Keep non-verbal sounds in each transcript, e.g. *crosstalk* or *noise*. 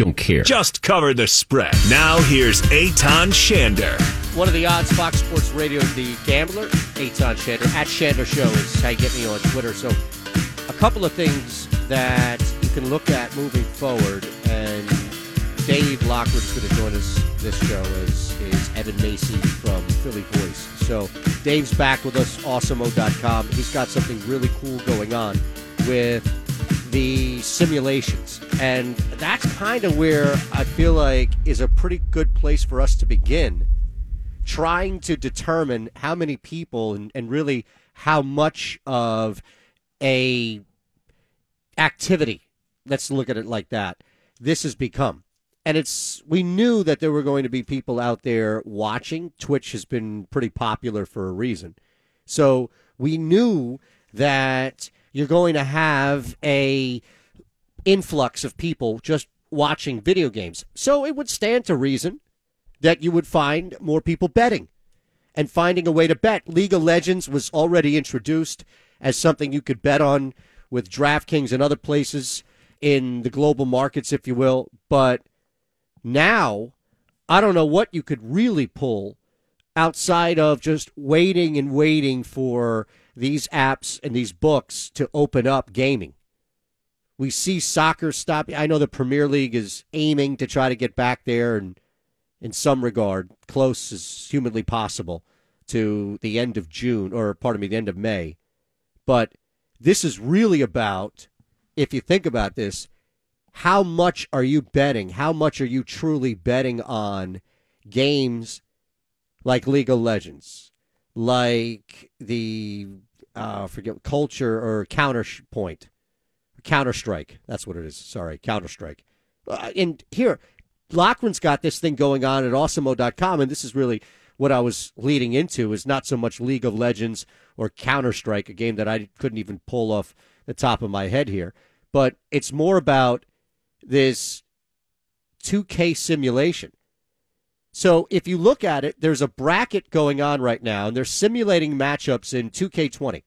don't care. Just cover the spread. Now here's Aton Shander. One of the odds, Fox Sports Radio, the gambler, Aton Shander, at Shander Show is how you get me on Twitter. So, a couple of things that you can look at moving forward, and Dave Loughran's going to join us this show is, is Evan Macy from Philly Voice. So, Dave's back with us, awesemo.com. He's got something really cool going on with the simulations. And that's kind of where I feel like is a pretty good place for us to begin trying to determine how many people and, and really how much of a activity let's look at it like that this has become. And it's we knew that there were going to be people out there watching. Twitch has been pretty popular for a reason. So we knew that you're going to have a influx of people just watching video games so it would stand to reason that you would find more people betting and finding a way to bet. League of Legends was already introduced as something you could bet on with DraftKings and other places in the global markets, if you will. But now, I don't know what you could really pull outside of just waiting and waiting for these apps and these books to open up gaming. We see soccer stop. I know the Premier League is aiming to try to get back there and in some regard, close as humanly possible to the end of June, or pardon me, the end of May. But this is really about, if you think about this, how much are you betting? How much are you truly betting on games like League of Legends, like the uh, forget culture or Counterpoint, Counter Strike? That's what it is. Sorry, Counter Strike. Uh, and here, Loughran's got this thing going on at awesemo.com, and this is really what I was leading into is not so much League of Legends or Counter Strike, a game that I couldn't even pull off the top of my head here, but it's more about this 2K simulation. So if you look at it, there's a bracket going on right now, and they're simulating matchups in 2K20.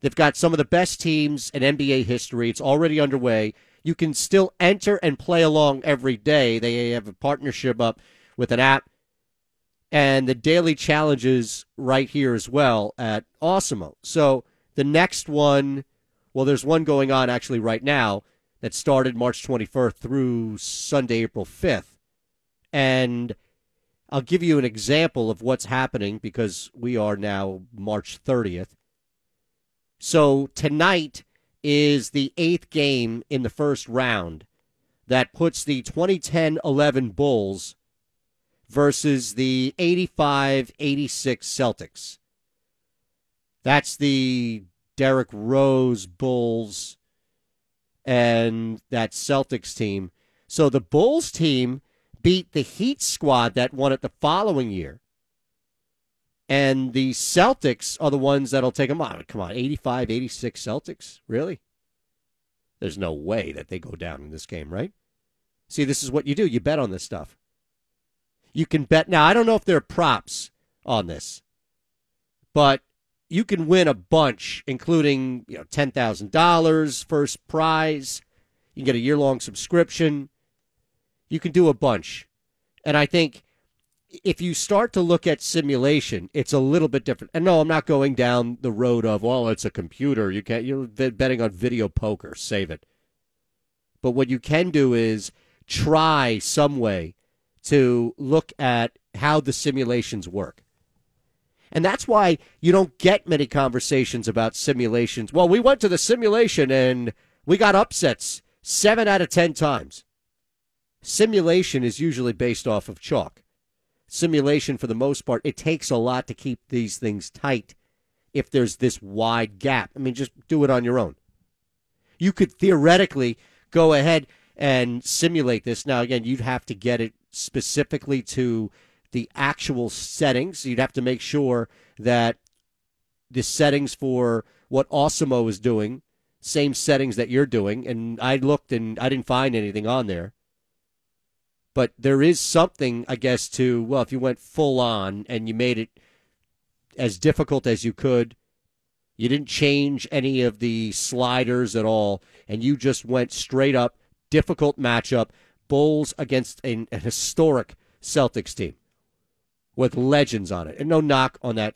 They've got some of the best teams in NBA history. It's already underway. You can still enter and play along every day. They have a partnership up with an app and the daily challenges right here as well at Awesemo. So the next one, well, there's one going on actually right now that started March 21st through Sunday, April 5th. And I'll give you an example of what's happening because we are now March 30th. So tonight, is the eighth game in the first round that puts the 2010 11 Bulls versus the 85 86 Celtics. That's the Derrick Rose Bulls and that Celtics team. So the Bulls team beat the Heat squad that won it the following year. And the Celtics are the ones that'll take them on. Come on, 85, 86 Celtics? Really? There's no way that they go down in this game, right? See, this is what you do. You bet on this stuff. You can bet. Now, I don't know if there are props on this, but you can win a bunch, including you know ten thousand dollars first prize. You can get a year long subscription. You can do a bunch, and I think if you start to look at simulation, it's a little bit different. And no, I'm not going down the road of well, it's a computer. You can't. You're betting on video poker. Save it. But what you can do is try some way to look at how the simulations work. And that's why you don't get many conversations about simulations. Well, we went to the simulation and we got upsets seven out of ten times. Simulation is usually based off of chalk simulation for the most part, it takes a lot to keep these things tight if there's this wide gap. I mean, just do it on your own. You could theoretically go ahead and simulate this. Now, again, you'd have to get it specifically to the actual settings. You'd have to make sure that the settings for what Awesemo is doing, same settings that you're doing. And I looked and I didn't find anything on there. But there is something, I guess, to, well, if you went full on and you made it as difficult as you could, you didn't change any of the sliders at all, and you just went straight up, difficult matchup, Bulls against an, an historic Celtics team with legends on it. And no knock on that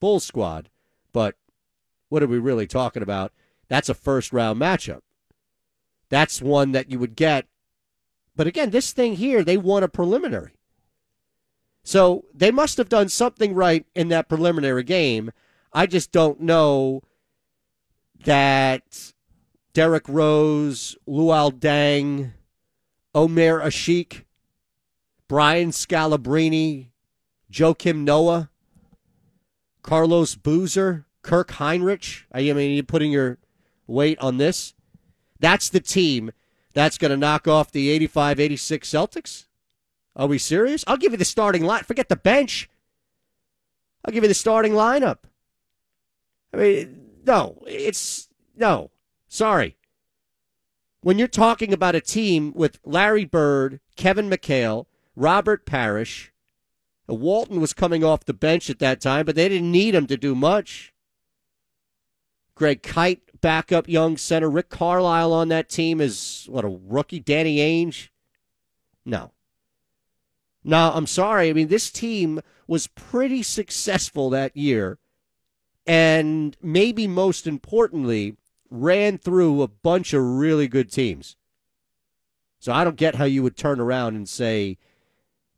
Bulls squad, but what are we really talking about? That's a first round matchup. That's one that you would get. But again, this thing here, they won a preliminary. So they must have done something right in that preliminary game. I just don't know that Derrick Rose, Luol Deng, Omer Asik, Brian Scalabrine, Joakim Noah, Carlos Boozer, Kirk Hinrich. I mean, you're putting your weight on this. That's the team that's going to knock off the 85 86 Celtics? Are we serious? I'll give you the starting line. Forget the bench. I'll give you the starting lineup. I mean, no, it's no. Sorry. When you're talking about a team with Larry Bird, Kevin McHale, Robert Parish, Walton was coming off the bench at that time, but they didn't need him to do much. Greg Kite, backup young center. Rick Carlisle on that team is, what, a rookie? Danny Ainge? No. No, I'm sorry. I mean, this team was pretty successful that year. And maybe most importantly, ran through a bunch of really good teams. So I don't get how you would turn around and say,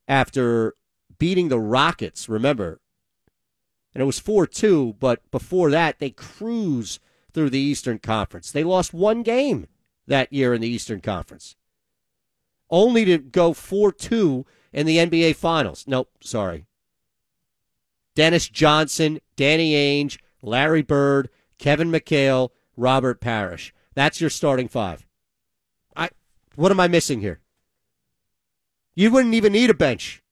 after beating the Rockets, remember. And it was 4 2, but before that, they cruise through the Eastern Conference. They lost one game that year in the Eastern Conference, only to go 4 2 in the NBA Finals. Nope, sorry. Dennis Johnson, Danny Ainge, Larry Bird, Kevin McHale, Robert Parish. That's your starting five. I what am I missing here? You wouldn't even need a bench.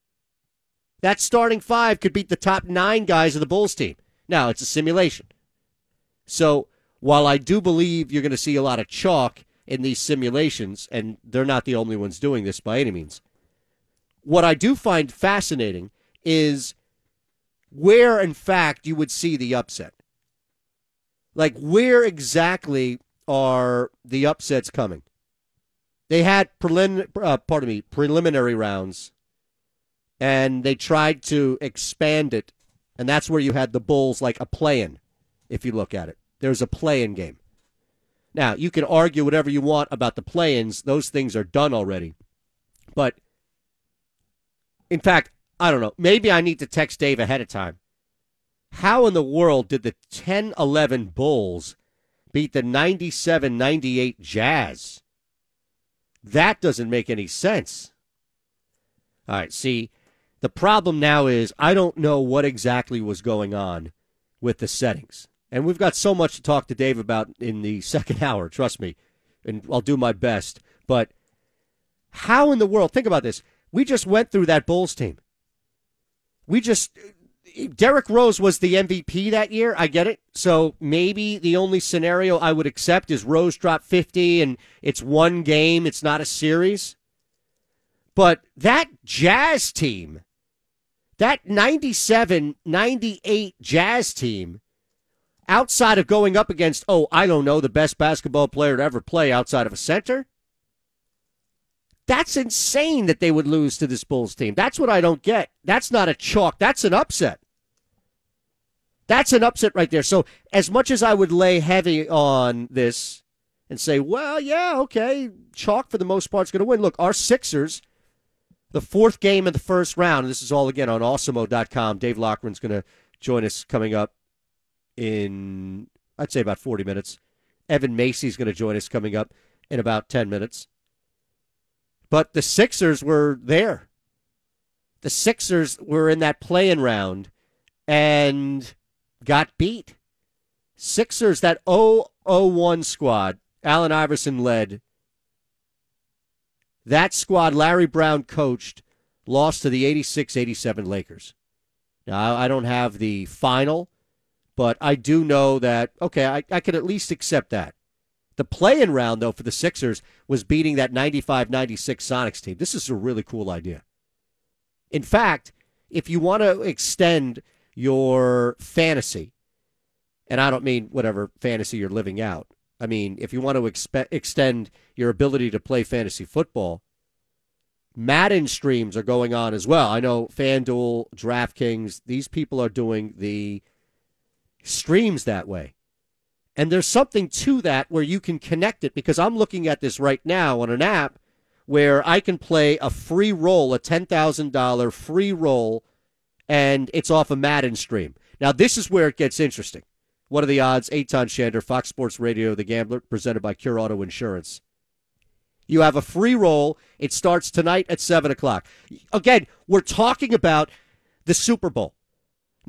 That starting five could beat the top nine guys of the Bulls team. Now, it's a simulation. So, while I do believe you're going to see a lot of chalk in these simulations, and they're not the only ones doing this by any means, what I do find fascinating is where, in fact, you would see the upset. Like, where exactly are the upsets coming? They had prelim- uh, pardon me, preliminary rounds and they tried to expand it, and that's where you had the Bulls like a play-in. If you look at it, there's a play-in game. Now you can argue whatever you want about the play-ins; those things are done already. But in fact, I don't know. Maybe I need to text Dave ahead of time. How in the world did the 10 11 Bulls beat the 97 98 Jazz? That doesn't make any sense. All right, see, the problem now is I don't know what exactly was going on with the settings. And we've got so much to talk to Dave about in the *laughs* second hour, trust me. And I'll do my best. But how in the world, think about this. We just went through that Bulls team. We just, Derrick Rose was the MVP that year. I get it. So maybe the only scenario I would accept is Rose dropped 50 and it's one game, it's not a series. But that Jazz team that 97 98 Jazz team, outside of going up against, oh, I don't know, the best basketball player to ever play outside of a center, that's insane that they would lose to this Bulls team. That's what I don't get. That's not a chalk, that's an upset. That's an upset right there. So, as much as I would lay heavy on this and say, well, yeah, okay, chalk for the most part is going to win. Look, our Sixers the fourth game of the first round. This is all again on awesemo.com. Dave Loughran's going to join us coming up in, I'd say, about 40 minutes. Evan Macy's going to join us coming up in about 10 minutes. But the Sixers were there. The Sixers were in that playing round and got beat. Sixers, that 001 squad, Allen Iverson led, that squad Larry Brown coached lost to the 86 87 Lakers. Now, I don't have the final, but I do know that, okay, I, I could at least accept that. The play-in round, though, for the Sixers was beating that 95 96 Sonics team. This is a really cool idea. In fact, if you want to extend your fantasy, and I don't mean whatever fantasy you're living out, I mean, if you want to expe- extend your ability to play fantasy football, Madden streams are going on as well. I know FanDuel, DraftKings, these people are doing the streams that way. And there's something to that where you can connect it because I'm looking at this right now on an app where I can play a free roll, a $10,000 free roll, and it's off a Madden stream. Now, this is where it gets interesting. What are the odds? Aton Shander, Fox Sports Radio, The Gambler, presented by Cure Auto Insurance. You have a free roll. It starts tonight at 7 o'clock. Again, we're talking about the Super Bowl.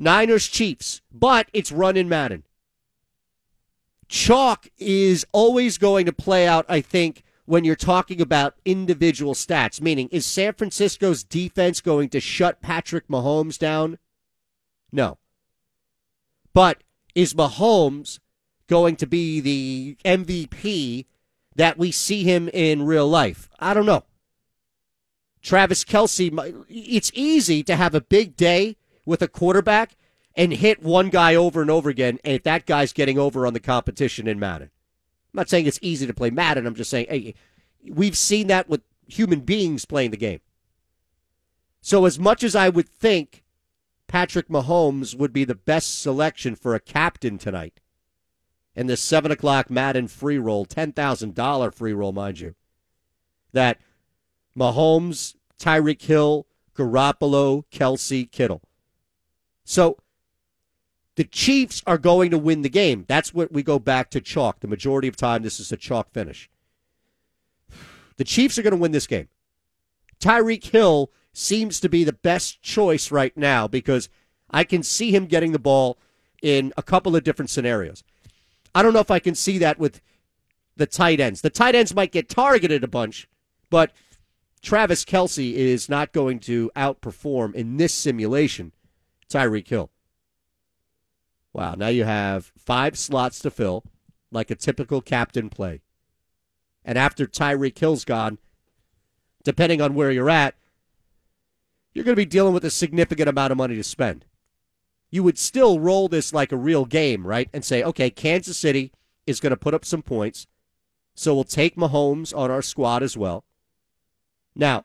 Niners Chiefs, but it's run in Madden. Chalk is always going to play out, I think, when you're talking about individual stats, meaning is San Francisco's defense going to shut Patrick Mahomes down? No. But is Mahomes going to be the MVP that we see him in real life? I don't know. Travis Kelce, it's easy to have a big day with a quarterback and hit one guy over and over again and if that guy's getting over on the competition in Madden. I'm not saying it's easy to play Madden. I'm just saying, hey, we've seen that with human beings playing the game. So, as much as I would think Patrick Mahomes would be the best selection for a captain tonight, in the 7 o'clock Madden free roll, $10,000 free roll, mind you, that Mahomes, Tyreek Hill, Garoppolo, Kelce, Kittle. So the Chiefs are going to win the game. That's what we go back to chalk. The majority of time, this is a chalk finish. The Chiefs are going to win this game. Tyreek Hill seems to be the best choice right now because I can see him getting the ball in a couple of different scenarios. I don't know if I can see that with the tight ends. The tight ends might get targeted a bunch, but Travis Kelce is not going to outperform in this simulation Tyreek Hill. Wow, now you have five slots to fill, like a typical captain play. And after Tyreek Hill's gone, depending on where you're at, you're going to be dealing with a significant amount of money to spend. You would still roll this like a real game, right? And say, okay, Kansas City is going to put up some points, so we'll take Mahomes on our squad as well. Now,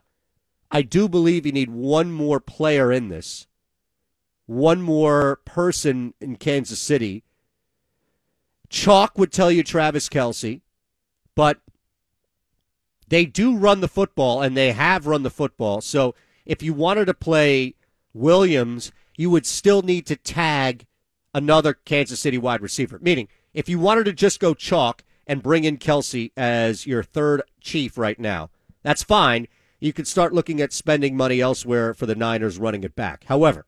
I do believe you need one more player in this one more person in Kansas City. Chalk would tell you Travis Kelce, but they do run the football and they have run the football. So if you wanted to play Williams, you would still need to tag another Kansas City wide receiver. Meaning, if you wanted to just go chalk and bring in Kelce as your third chief right now, that's fine. You could start looking at spending money elsewhere for the Niners running it back. However,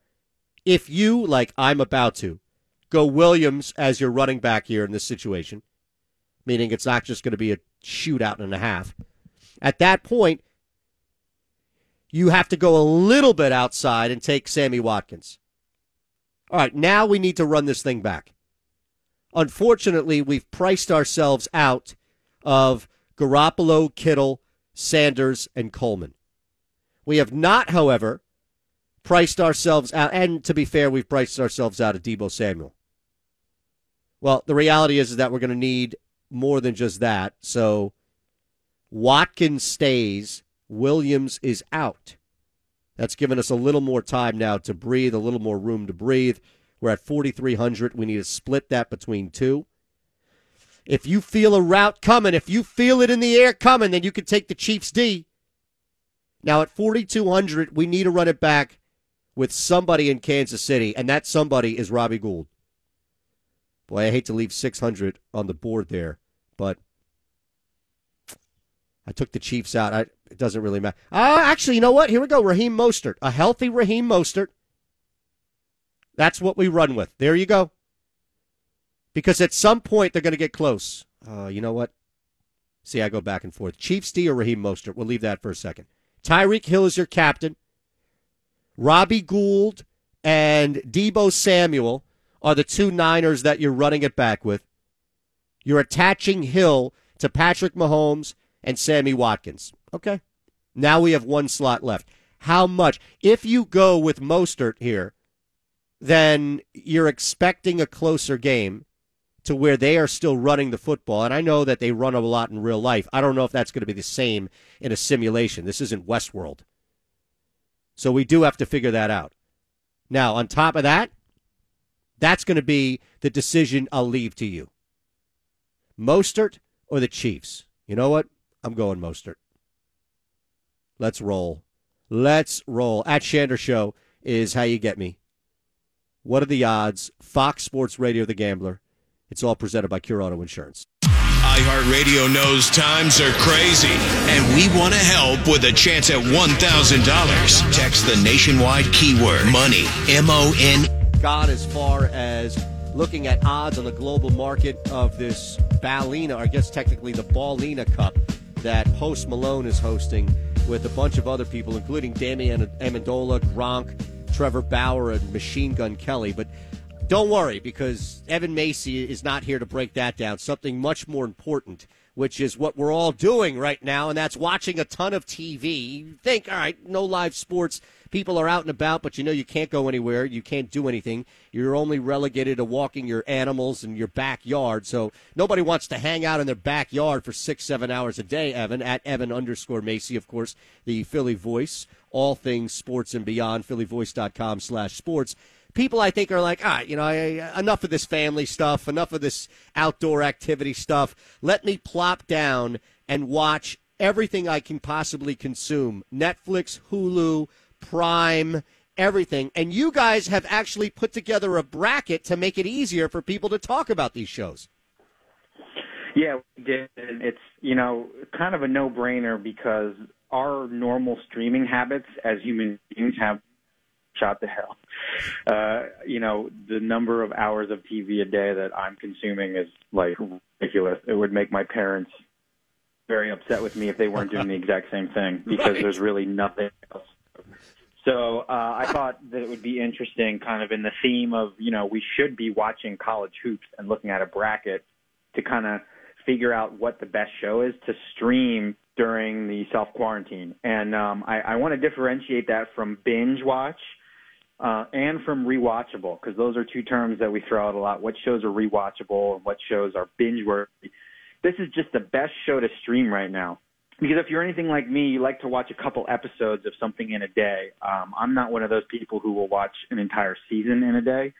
if you, like I'm about to, go Williams as your running back here in this situation, meaning it's not just going to be a shootout and a half, at that point, you have to go a little bit outside and take Sammy Watkins. All right, now we need to run this thing back. Unfortunately, we've priced ourselves out of Garoppolo, Kittle, Sanders, and Coleman. We have not, however, priced ourselves out, and to be fair, we've priced ourselves out of Deebo Samuel. Well, the reality is, is that we're going to need more than just that. So Watkins stays, Williams is out. That's given us a little more time now to breathe, a little more room to breathe. We're at 4,300. We need to split that between two. If you feel a rout coming, if you feel it in the air coming, then you can take the Chiefs D. Now at 4,200, we need to run it back with somebody in Kansas City, and that somebody is Robbie Gould. Boy, I hate to leave 600 on the board there, but I took the Chiefs out. I, it doesn't really matter. Uh, actually, you know what? Here we go. Raheem Mostert. A healthy Raheem Mostert. That's what we run with. There you go. Because at some point they're going to get close. Uh, you know what? See, I go back and forth. Chiefs D or Raheem Mostert. We'll leave that for a second. Tyreek Hill is your captain. Robbie Gould and Deebo Samuel are the two Niners that you're running it back with. You're attaching Hill to Patrick Mahomes and Sammy Watkins. Okay. Now we have one slot left. How much? If you go with Mostert here, then you're expecting a closer game. to where they are still running the football. And I know that they run a lot in real life. I don't know if that's going to be the same in a simulation. This isn't Westworld. So we do have to figure that out. Now, on top of that, that's going to be the decision I'll leave to you. Mostert or the Chiefs? You know what? I'm going Mostert. Let's roll. Let's roll. At Shander Show is how you get me. What are the odds? Fox Sports Radio, The Gambler. It's all presented by Cure Auto Insurance. iHeartRadio knows times are crazy, and we want to help with a chance at $1,000. Text the nationwide keyword money, M O N. God, as far as looking at odds on the global market of this Ballina, or I guess technically the Ballina Cup that Post Malone is hosting with a bunch of other people, including Damian Amendola, Gronk, Trevor Bauer, and Machine Gun Kelly. But don't worry, because Evan Macy is not here to break that down. Something much more important, which is what we're all doing right now, and that's watching a ton of TV. You think, all right, no live sports people are out and about, but you know you can't go anywhere. You can't do anything. You're only relegated to walking your animals in your backyard. So nobody wants to hang out in their backyard for six, seven hours a day, Evan, at Evan underscore Macy, of course, the Philly voice, all things sports and beyond, phillyvoice.com slash sports people I think are like, ah, right, you know, I, enough of this family stuff, enough of this outdoor activity stuff. Let me plop down and watch everything I can possibly consume Netflix, Hulu, Prime, everything. And you guys have actually put together a bracket to make it easier for people to talk about these shows. Yeah, we did. It's, you know, kind of a no brainer because our normal streaming habits as human beings have shot to hell. Uh, you know, the number of hours of TV a day that I'm consuming is like ridiculous. It would make my parents very upset with me if they weren't doing the exact same thing *laughs* because right. there's really nothing else so uh, I thought that it would be interesting, kind of in the theme of, you know, we should be watching college hoops and looking at a bracket to kind of figure out what the best show is to stream during the self quarantine. And um, I, I want to differentiate that from binge watch uh, and from rewatchable because those are two terms that we throw out a lot. What shows are rewatchable and what shows are binge worthy? This is just the best show to stream right now because if you're anything like me, you like to watch a couple episodes of something in a day. Um, I'm not one of those people who will watch an entire season in a day,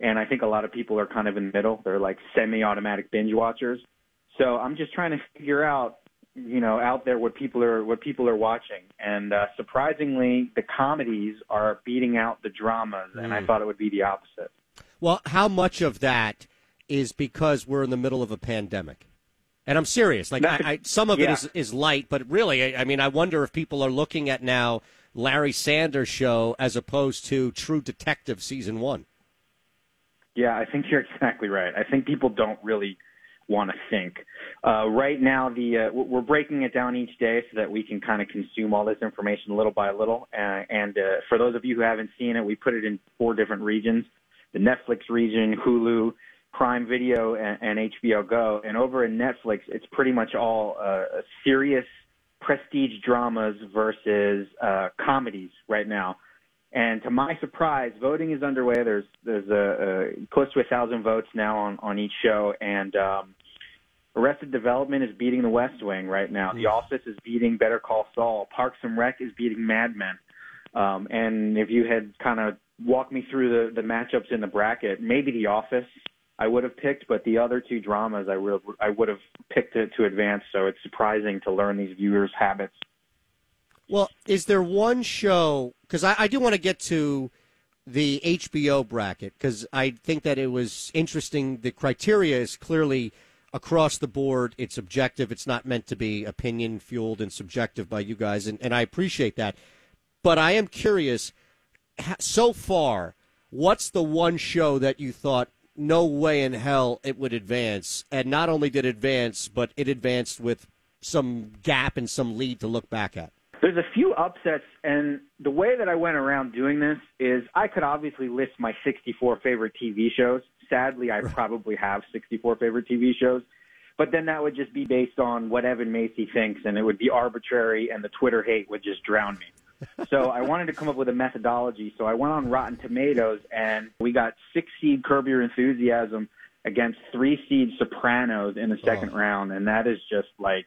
and I think a lot of people are kind of in the middle. They're like semi-automatic binge watchers. So I'm just trying to figure out, you know, out there what people are what people are watching, and uh, surprisingly, the comedies are beating out the dramas, mm. and I mm. thought it would be the opposite. Well, how much of that is because we're in the middle of a pandemic? And I'm serious. Like, I, I, some of yeah. it is, is light, but really, I, I mean, I wonder if people are looking at now Larry Sanders show as opposed to True Detective season one. Yeah, I think you're exactly right. I think people don't really want to think. Uh, right now, the uh, we're breaking it down each day so that we can kind of consume all this information little by little. Uh, and uh, for those of you who haven't seen it, we put it in four different regions: the Netflix region, Hulu, Prime Video and, and HBO Go. And over in Netflix, it's pretty much all uh, serious prestige dramas versus uh, comedies right now. And to my surprise, voting is underway. There's there's a, a close to a thousand votes now on on each show, and um, Arrested Development is beating The West Wing right now. The Office is beating Better Call Saul. Parks and Rec is beating Mad Men. Um, and if you had kind of walked me through the the matchups in the bracket, maybe The Office I would have picked, but the other two dramas I would I would have picked it to advance. So it's surprising to learn these viewers' habits. Well, is there one show? Because I, I do want to get to the HBO bracket because I think that it was interesting. The criteria is clearly across the board. It's objective. It's not meant to be opinion fueled and subjective by you guys, and, and I appreciate that. But I am curious. So far, what's the one show that you thought no way in hell it would advance. And not only did it advance, but it advanced with some gap and some lead to look back at. There's a few upsets, and the way that I went around doing this is I could obviously list my 64 favorite TV shows. Sadly, I probably have 64 favorite TV shows, but then that would just be based on what Evan Macy thinks, and it would be arbitrary, and the Twitter hate would just drown me so I wanted to come up with a methodology. So I went on Rotten Tomatoes and we got six seed Curb Your Enthusiasm against three seed Sopranos in the second Oh. round, and that is just like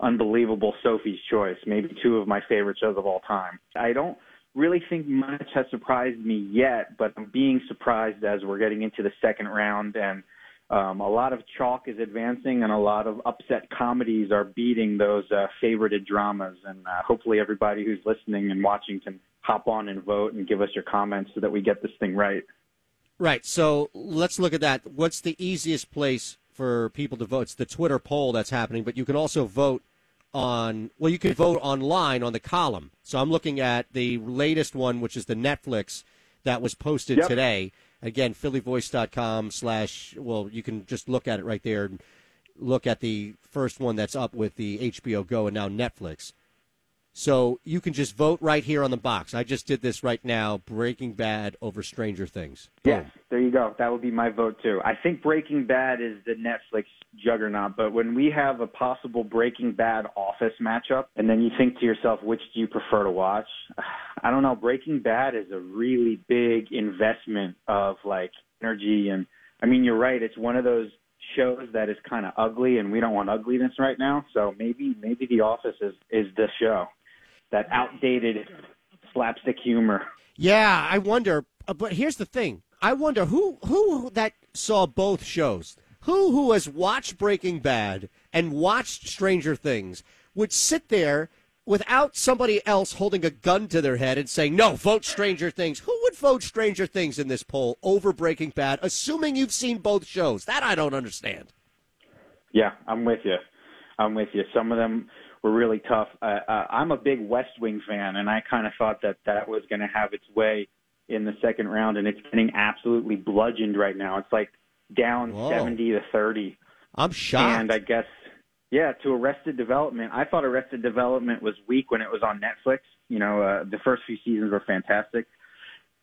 unbelievable Sophie's choice. Maybe two of my favorite shows of all time. I don't really think much has surprised me yet, but I'm being surprised as we're getting into the second round and um, a lot of chalk is advancing and a lot of upset comedies are beating those uh, favorited dramas. And uh, hopefully, everybody who's listening and watching can hop on and vote and give us your comments so that we get this thing right. Right. So let's look at that. What's the easiest place for people to vote? It's the Twitter poll that's happening, but you can also vote on, well, you can vote online on the column. So I'm looking at the latest one, which is the Netflix that was posted Yep. today. Again, phillyvoice.com slash, well, you can just look at it right there and look at the first one that's up with the HBO Go and now Netflix. So you can just vote right here on the box. I just did this right now Breaking Bad over Stranger Things. Yes, there you go. That would be my vote too. I think Breaking Bad is the Netflix juggernaut, but when we have a possible Breaking Bad Office matchup, and then you think to yourself, which do you prefer to watch? *sighs* I don't know. Breaking Bad is a really big investment of like energy, and I mean, you're right. It's one of those shows that is kind of ugly, and we don't want ugliness right now. So maybe maybe The Office is is the show. That outdated slapstick humor. Yeah, I wonder. uh, But here's the thing: I wonder who who that saw both shows. Who who has watched Breaking Bad and watched Stranger Things would sit there without somebody else holding a gun to their head and saying, "No, vote Stranger Things." Who would vote Stranger Things in this poll over Breaking Bad, assuming you've seen both shows? That I don't understand. Yeah, I'm with you. I'm with you. Some of them were really tough. Uh, uh, I'm a big West Wing fan, and I kind of thought that that was going to have its way in the second round, and it's getting absolutely bludgeoned right now. It's like down Whoa. 70 to 30. I'm shocked. And I guess, yeah, to Arrested Development. I thought Arrested Development was weak when it was on Netflix. You know, uh, the first few seasons were fantastic.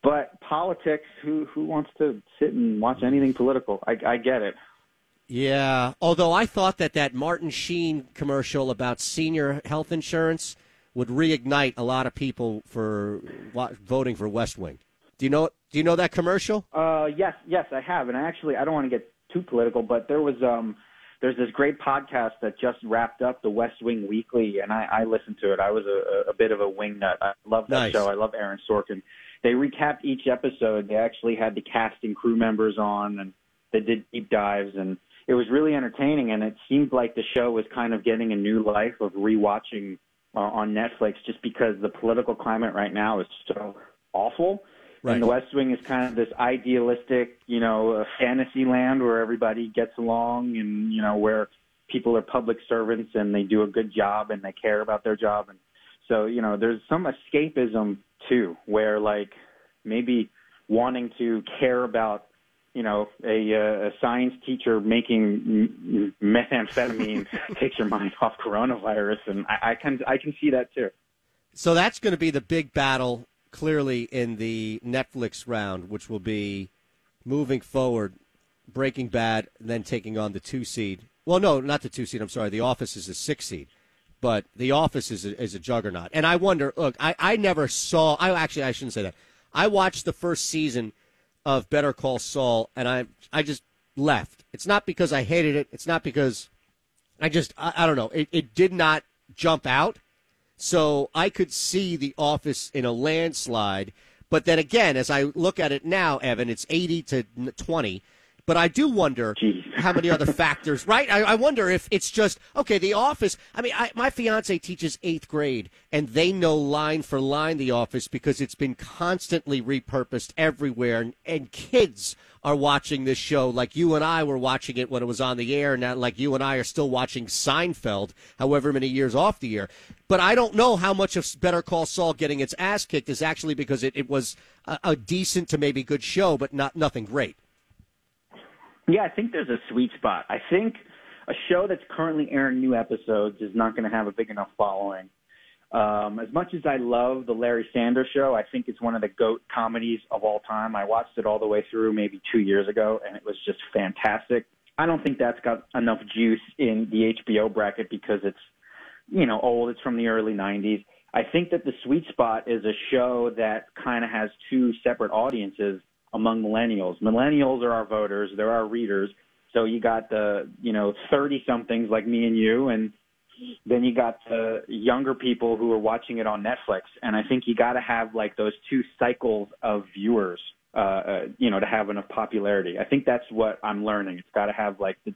But politics, who who wants to sit and watch anything political? I, I get it. Yeah, although I thought that that Martin Sheen commercial about senior health insurance would reignite a lot of people for voting for West Wing. Do you know? Do you know that commercial? Uh, yes, yes, I have, and I actually I don't want to get too political, but there was um, there's this great podcast that just wrapped up, the West Wing Weekly, and I, I listened to it. I was a, a bit of a wing nut. I love that Nice. show. I love Aaron Sorkin. They recapped each episode. They actually had the cast and crew members on, and they did deep dives, and it was really entertaining. And it seemed like the show was kind of getting a new life of rewatching uh, on Netflix, just because the political climate right now is so awful. Right. And the West Wing is kind of this idealistic, you know, fantasy land where everybody gets along and, you know, where people are public servants and they do a good job and they care about their job. And so, you know, there's some escapism too, where like maybe wanting to care about, you know, a, uh, a science teacher making methamphetamine *laughs* takes your mind off coronavirus. And I, I can, I can see that too. So that's going to be the big battle, clearly in the Netflix round, which will be moving forward, Breaking Bad, and then taking on the two seed. Well, no, not the two seed. I'm sorry. The Office is a six seed, but The Office is a, is a juggernaut. And I wonder. Look, I, I never saw. I actually I shouldn't say that. I watched the first season of Better Call Saul, and I I just left. It's not because I hated it. It's not because I just I, I don't know. It, it did not jump out. So I could see the office in a landslide. But then again, as I look at it now, Evan, it's 80 to 20. But I do wonder Jeez. how many other factors, right? I, I wonder if it's just, okay, The Office. I mean, I, my fiance teaches eighth grade, and they know line for line The Office because it's been constantly repurposed everywhere. And, and kids are watching this show like you and I were watching it when it was on the air, and like you and I are still watching Seinfeld, however many years off the air. But I don't know how much of Better Call Saul getting its ass kicked is actually because it, it was a, a decent to maybe good show, but not nothing great. Yeah, I think there's a sweet spot. I think a show that's currently airing new episodes is not going to have a big enough following. Um, as much as I love the Larry Sanders Show, I think it's one of the goat comedies of all time. I watched it all the way through maybe two years ago, and it was just fantastic. I don't think that's got enough juice in the HBO bracket because it's, you know, old. It's from the early '90s. I think that the sweet spot is a show that kind of has two separate audiences. Among millennials. Millennials are our voters; they're our readers. So you got the you know thirty somethings like me and you, and then you got the younger people who are watching it on Netflix. And I think you got to have like those two cycles of viewers, uh, uh, you know, to have enough popularity. I think that's what I'm learning. It's got to have like the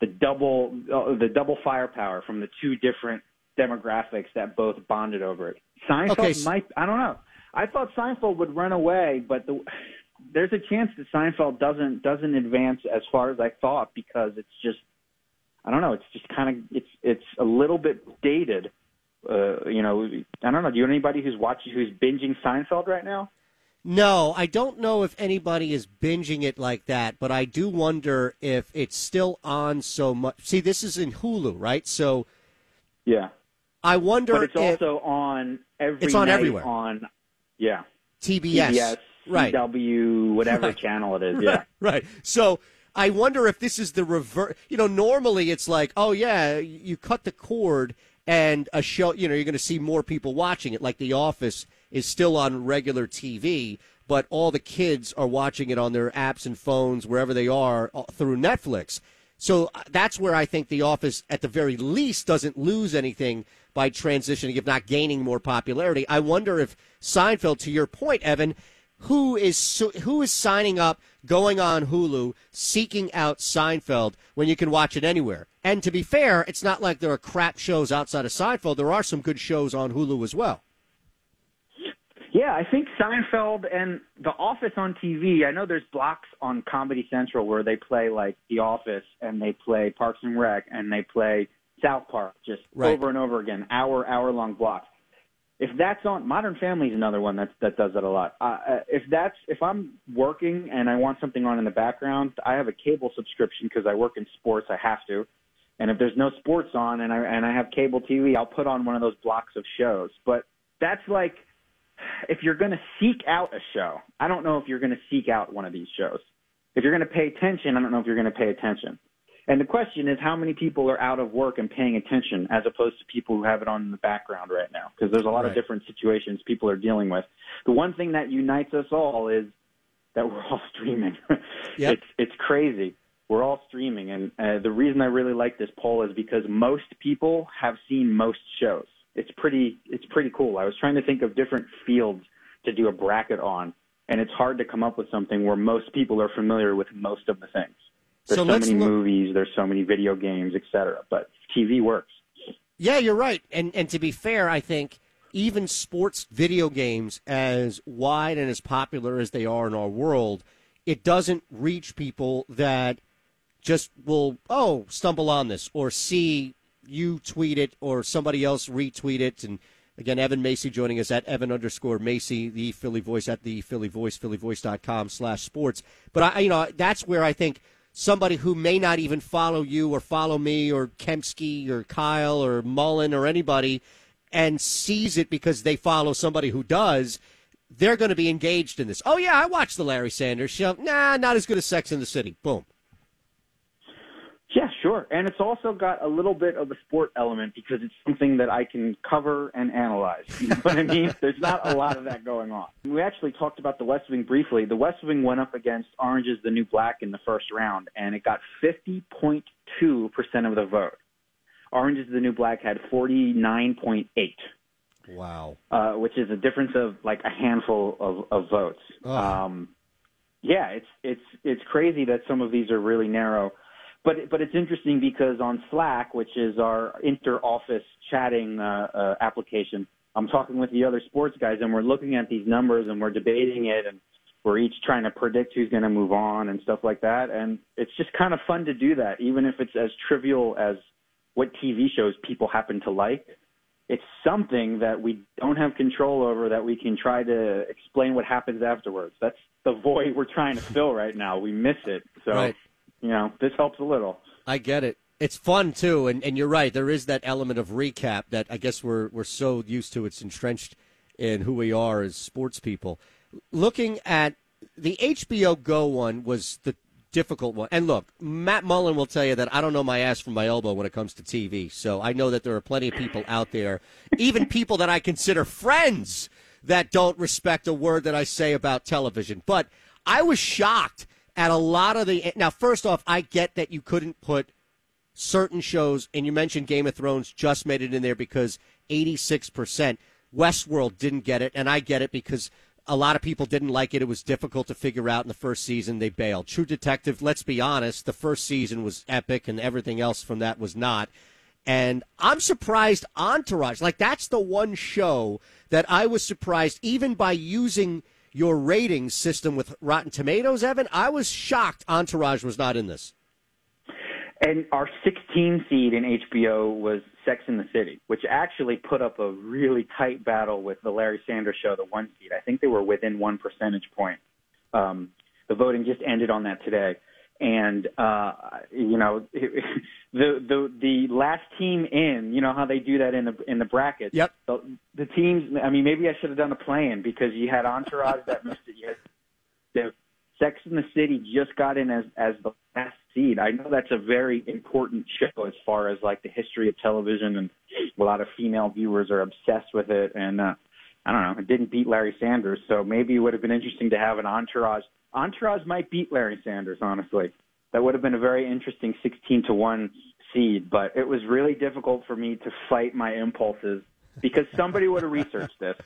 the double uh, the double firepower from the two different demographics that both bonded over it. Seinfeld Okay, might I don't know. I thought Seinfeld would run away, but the there's a chance that Seinfeld doesn't doesn't advance as far as I thought because it's just I don't know. It's just kind of it's it's a little bit dated. Uh, you know, I don't know. Do you know anybody who's watching who's binging Seinfeld right now? No, I don't know if anybody is binging it like that, but I do wonder if it's still on so much. See, this is in Hulu, right? So Yeah, I wonder but it's if also on every. It's on everywhere. On yeah, TBS, PBS, right? CW, whatever Right. channel it is. Yeah, right. So I wonder if this is the reverse. You know, normally it's like, oh yeah, you cut the cord and a show. You know, you're going to see more people watching it. Like The Office is still on regular TV, but all the kids are watching it on their apps and phones wherever they are uh, through Netflix. So uh, that's where I think The Office, at the very least, doesn't lose anything by transitioning, if not gaining more popularity. I wonder if Seinfeld, to your point, Evan, who is who is signing up, going on Hulu, seeking out Seinfeld when you can watch it anywhere. And to be fair, it's not like there are crap shows outside of Seinfeld. There are some good shows on Hulu as well. yeah. I think Seinfeld and The Office on TV. I know there's blocks on Comedy Central where they play like The Office and they play Parks and Rec and they play South Park just Right. over and over again, hour hour long blocks. If that's on Modern Family is another one that that does that a lot. Uh, uh, if that's if I'm working and I want something on in the background, I have a cable subscription because I work in sports. I have to. And if there's no sports on and I and I have cable TV, I'll put on one of those blocks of shows. But that's like if you're going to seek out a show. I don't know if you're going to seek out one of these shows. If you're going to pay attention, I don't know if you're going to pay attention. And the question is how many people are out of work and paying attention as opposed to people who have it on in the background right now? Because there's a lot Right. of different situations people are dealing with. The one thing that unites us all is that we're all *laughs* streaming. Yep. It's it's crazy. We're all streaming, and uh, the reason I really like this poll is because most people have seen most shows. It's pretty it's pretty cool. I was trying to think of different fields to do a bracket on, and it's hard to come up with something where most people are familiar with most of the things. There's So so, many look- movies, there's so many video games, etc. But TV works. Yeah, you're right. And and to be fair, I think even sports video games, as wide and as popular as they are in our world, it doesn't reach people that just will oh stumble on this or see you tweet it or somebody else retweet it and again evan macy joining us at evan underscore macy the philly voice at the philly voice phillyvoice.com slash sports but i you know that's where i think somebody who may not even follow you or follow me or kemsky or kyle or mullen or anybody and sees it because they follow somebody who does they're going to be engaged in this. Oh yeah i watched the larry sanders show. Nah not as good as sex in the city. Boom Yeah, sure. And it's also got a little bit of a sport element because it's something that I can cover and analyze. You know what I mean? *laughs* There's not a lot of that going on. We actually talked about the West Wing briefly. The West Wing went up against Orange is the New Black in the first round, and it got 50.2% of the vote. Orange is the New Black had 49.8 wow uh, which is a difference of like a handful of, of votes. Um, yeah, it's it's it's crazy that some of these are really narrow, but but it's interesting because on Slack, which is our inter-office chatting uh, uh, application, I'm talking with the other sports guys, and we're looking at these numbers and we're debating it, and we're each trying to predict who's going to move on and stuff like that. And it's just kind of fun to do that, even if it's as trivial as what TV shows people happen to like it's something that we don't have control over that we can try to explain what happens afterwards. That's the void we're trying to fill right now. We miss it. So, Right. You know, this helps a little. I get it. It's fun too, and, and you're right. There is that element of recap that I guess we're we're so used to. It's entrenched in who we are as sports people. Looking at the HBO Go one was the difficult one. And look, Matt Mullen will tell you that I don't know my ass from my elbow when it comes to TV. So I know that there are plenty of people out there, even people that I consider friends, that don't respect a word that I say about television. But I was shocked at a lot of the. Now, first off, I get that you couldn't put certain shows, and you mentioned Game of Thrones just made it in there because 86%. Westworld didn't get it, and I get it because a lot of people didn't like it. It was difficult to figure out in the first season. They bailed. True Detective, let's be honest, the first season was epic, and everything else from that was not. And I'm surprised Entourage, like that's the one show that I was surprised, even by using your rating system with Rotten Tomatoes, Evan. I was shocked Entourage was not in this. And our 16 seed in HBO was Sex in the City, which actually put up a really tight battle with the Larry Sanders Show, the one seed. I think they were within one percentage point. Um, the voting just ended on that today, and uh, you know *laughs* the the the last team in. You know how they do that in the in the brackets. Yep. The, the teams. I mean, maybe I should have done a plan because you had Entourage that missed it. You had the Sex in the City just got in as as the last seed. I know that's a very important show as far as like the history of television, and a lot of female viewers are obsessed with it. And uh, I don't know, it didn't beat Larry Sanders, so maybe it would have been interesting to have an entourage. Entourage might beat Larry Sanders, honestly. That would have been a very interesting 16 to one seed, but it was really difficult for me to fight my impulses because somebody would have researched this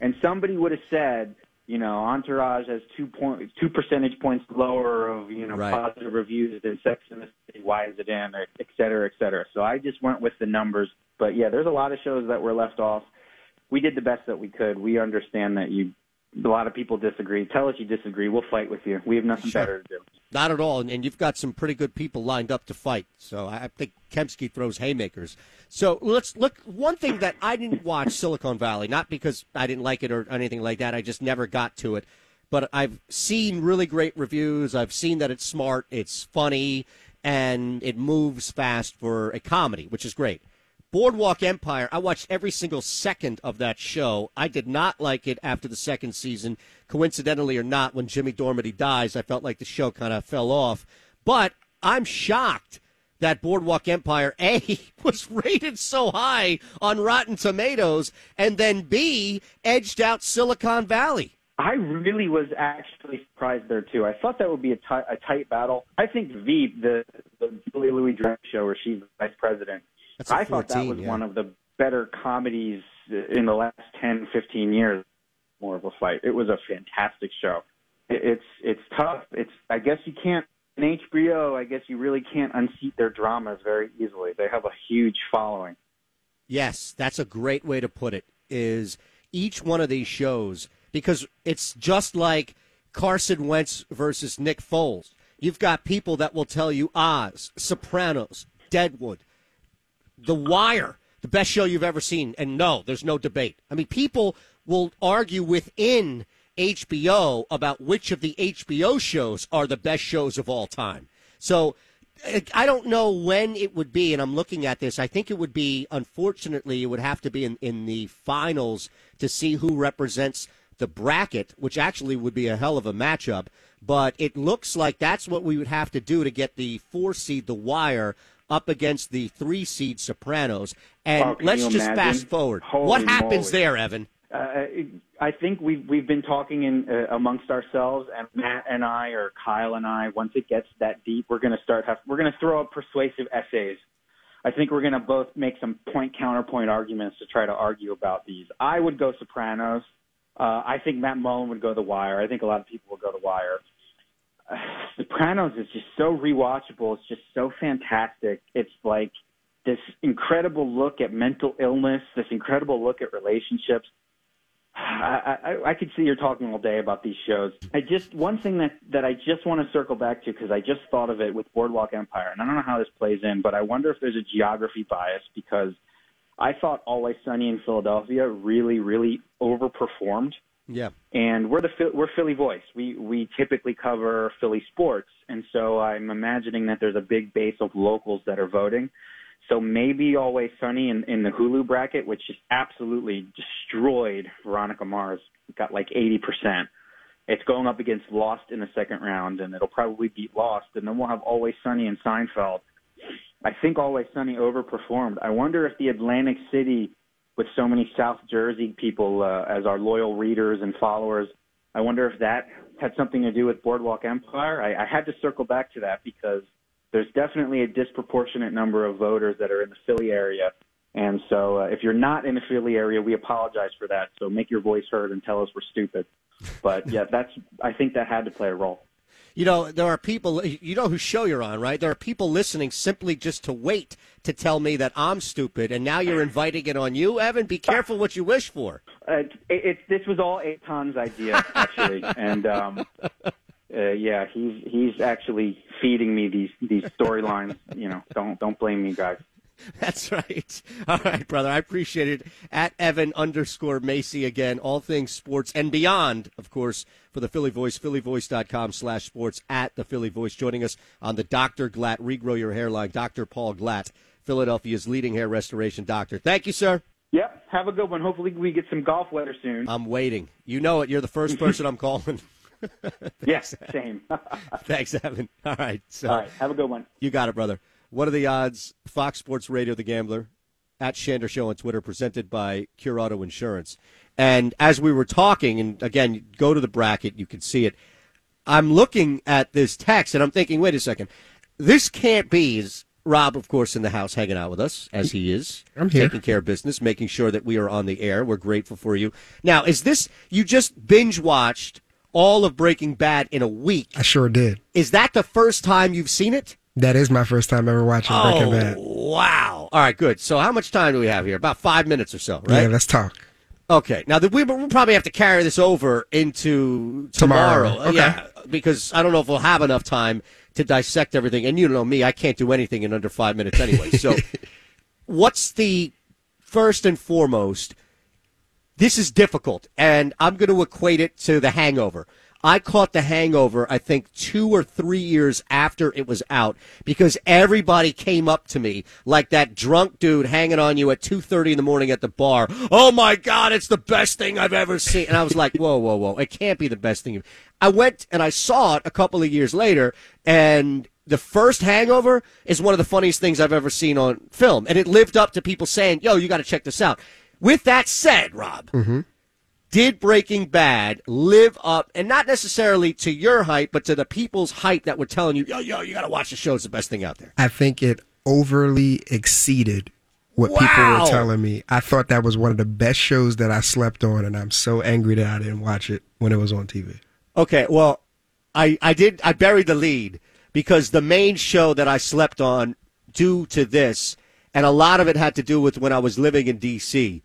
and somebody would have said you know, Entourage has two point two percentage points lower of you know right. positive reviews than Sex and the City. Why is it in? Et cetera, et cetera. So I just went with the numbers. But yeah, there's a lot of shows that were left off. We did the best that we could. We understand that you a lot of people disagree. Tell us you disagree. We'll fight with you. We have nothing sure. better to do. Not at all. And, you've got some pretty good people lined up to fight. So I think Kempski throws haymakers. So let's look. One thing that I didn't watch Silicon Valley, not because I didn't like it or anything like that. I just never got to it. But I've seen really great reviews. I've seen that it's smart, it's funny, and it moves fast for a comedy, which is great. Boardwalk Empire, I watched every single second of that show. I did not like it after the second season. Coincidentally or not, when Jimmy Darmody dies, I felt like the show kind of fell off. But I'm shocked that Boardwalk Empire, A, *laughs* was rated so high on Rotten Tomatoes, and then B, edged out Silicon Valley. I really was actually surprised there too. I thought that would be a, t- a tight battle. I think Veep, the the Julia Louis Dreyfus show, where she's the vice president, I 14, thought that was yeah. one of the better comedies uh, in the last 10, 15 years. More of a fight. It was a fantastic show. It's it's tough. It's I guess you can't in HBO. I guess you really can't unseat their dramas very easily. They have a huge following. Yes, that's a great way to put it. Is each one of these shows because it's just like Carson Wentz versus Nick Foles. You've got people that will tell you Oz, Sopranos, Deadwood, the Wire, the best show you've ever seen. And no, there's no debate. I mean, people will argue within HBO about which of the HBO shows are the best shows of all time. So I don't know when it would be, and I'm looking at this. I think it would be, unfortunately, it would have to be in, in the finals to see who represents the bracket, which actually would be a hell of a matchup. But it looks like that's what we would have to do to get the four seed, the Wire, up against the three seed Sopranos. And Oh, let's just imagine? fast forward. Holy what happens moly. there, Evan? Uh, I think we've we've been talking in uh, amongst ourselves, and Matt and I, or Kyle and I. Once it gets that deep, we're going to start. Have, we're going to throw up persuasive essays. I think we're going to both make some point counterpoint arguments to try to argue about these. I would go Sopranos. Uh, I think Matt Mullen would go The Wire. I think a lot of people would go The Wire. *sighs* Sopranos is just so rewatchable. It's just so fantastic. It's like this incredible look at mental illness, this incredible look at relationships. *sighs* I, I, I could see you're talking all day about these shows. I just one thing that that I just want to circle back to because I just thought of it with Boardwalk Empire, and I don't know how this plays in, but I wonder if there's a geography bias because I thought Always Sunny in Philadelphia really, really overperformed Yeah. and we're the we're Philly Voice. We we typically cover Philly sports, and so I'm imagining that there's a big base of locals that are voting. So maybe Always Sunny in, in the Hulu bracket, which just absolutely destroyed Veronica Mars, got like 80%. It's going up against Lost in the second round, and it'll probably beat Lost, and then we'll have Always Sunny and Seinfeld. I think Always Sunny overperformed. I wonder if the Atlantic City, with so many South Jersey people uh, as our loyal readers and followers, I wonder if that had something to do with Boardwalk Empire. I, I had to circle back to that because there's definitely a disproportionate number of voters that are in the Philly area. And so uh, if you're not in the Philly area, we apologize for that. So make your voice heard and tell us we're stupid. But yeah, that's I think that had to play a role. You know, there are people, you know whose show you're on, right? There are people listening simply just to wait to tell me that I'm stupid, and now you're inviting it on you, Evan. Be careful what you wish for. Uh, it, it, this was all Eytan's idea, actually. *laughs* and um, uh, yeah, he's he's actually feeding me these these storylines. You know, don't don't blame me, guys. *laughs* That's right. All right, brother. I appreciate it. At Evan underscore Macy again, all things sports and beyond, of course, for the Philly Voice, phillyvoice.com slash sports at the Philly Voice. Joining us on the Dr. Glatt Regrow Your Hairline, Dr. Paul Glatt, Philadelphia's leading hair restoration doctor. Thank you, sir. Yep. Have a good one. Hopefully we get some golf weather soon. I'm waiting. You know it. You're the first *laughs* person I'm calling. yes, same. *laughs* Thanks, Evan. All right. So, All right. Have a good one. You got it, brother. What are the odds? Fox Sports Radio, The Gambler, at Shander Show on Twitter, presented by Cure Auto Insurance. And as we were talking, and again, go to the bracket, you can see it. I'm looking at this text, and I'm thinking, wait a second, this can't be. Is Rob, of course, in the house, hanging out with us as he is, I'm here. taking care of business, making sure that we are on the air. We're grateful for you. Now, is this you just binge watched all of Breaking Bad in a week? I sure did. Is that the first time you've seen it? That is my first time ever watching Breaking oh, Bad. Oh, wow. All right, good. So, how much time do we have here? About five minutes or so, right? Yeah, let's talk. Okay. Now, the, we, we'll probably have to carry this over into tomorrow. Tomorrow. Okay. Yeah, because I don't know if we'll have enough time to dissect everything. And you know me, I can't do anything in under five minutes anyway. So, *laughs* what's the first and foremost? This is difficult, and I'm going to equate it to the hangover. I caught the hangover, I think, two or three years after it was out because everybody came up to me like that drunk dude hanging on you at 2.30 in the morning at the bar. Oh my God, it's the best thing I've ever seen. And I was like, whoa, whoa, whoa. It can't be the best thing. I went and I saw it a couple of years later and the first hangover is one of the funniest things I've ever seen on film. And it lived up to people saying, yo, you got to check this out. With that said, Rob, mm-hmm. Did Breaking Bad live up, and not necessarily to your hype, but to the people's hype that were telling you, yo, yo, you got to watch the show. It's the best thing out there. I think it overly exceeded what people were telling me. I thought that was one of the best shows that I slept on, and I'm so angry that I didn't watch it when it was on TV. Okay, well, I, I did, I buried the lead because the main show that I slept on due to this, and a lot of it had to do with when I was living in D.C.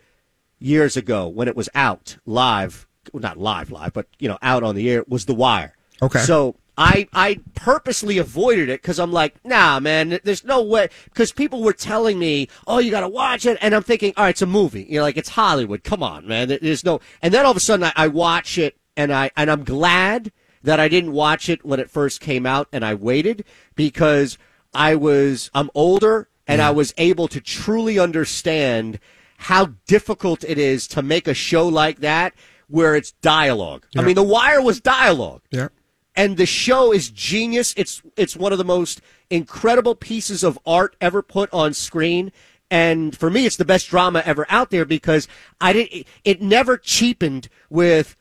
years ago when it was out live, well, not live, live, but, you know, out on the air, was The Wire. Okay. So I, I purposely avoided it because I'm like, nah, man, there's no way. Because people were telling me, oh, you got to watch it. And I'm thinking, all right, it's a movie. You know, like it's Hollywood. Come on, man. There's no. And then all of a sudden I, I watch it and I, and I'm glad that I didn't watch it when it first came out and I waited because I was, I'm older and I was able to truly understand how difficult it is to make a show like that where it's dialogue. I mean, The Wire was dialogue Yeah. and the show is genius. It's it's one of the most incredible pieces of art ever put on screen. And for me, it's the best drama ever out there because I did it never cheapened with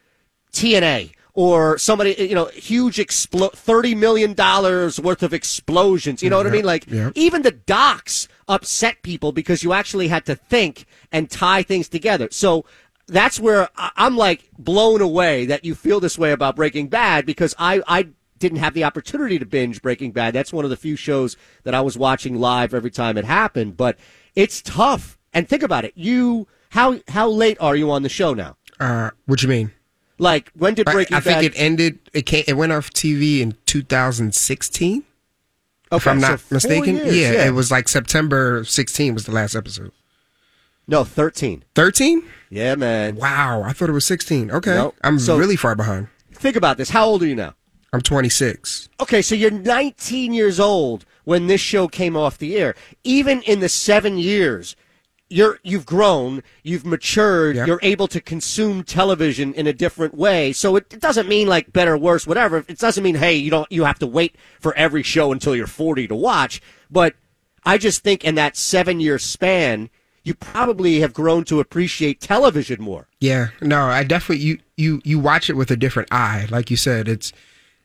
TNA or somebody, you know, huge explo- thirty million dollars worth of explosions. You know what I mean? Like even the docs upset people because you actually had to think and tie things together. So that's where I- I'm like blown away that you feel this way about Breaking Bad because I, I didn't have the opportunity to binge Breaking Bad. That's one of the few shows that I was watching live every time it happened, but it's tough. And think about it. You, how, how late are you on the show now? Uh, what you mean? Like, when did I, Breaking I think it ended. It came. It went off TV in 2016. If I'm so not mistaken. years, yeah, yeah. it was like September 16 was the last episode. no, 13. 13? Yeah, man. Wow, I thought it was 16. Okay, Nope. I'm So- really far behind. Think about this. How old are you now? I'm 26. Okay, so you're 19 years old when this show came off the air. Even in the seven years, you're you've grown, you've matured, you're able to consume television in a different way. So it, it doesn't mean like better, worse, whatever. It doesn't mean hey, you don't you have to wait for every show until you're 40 to watch. But I just think in that seven year span, you probably have grown to appreciate television more. Yeah, no, I definitely you you you watch it with a different eye. Like you said, it's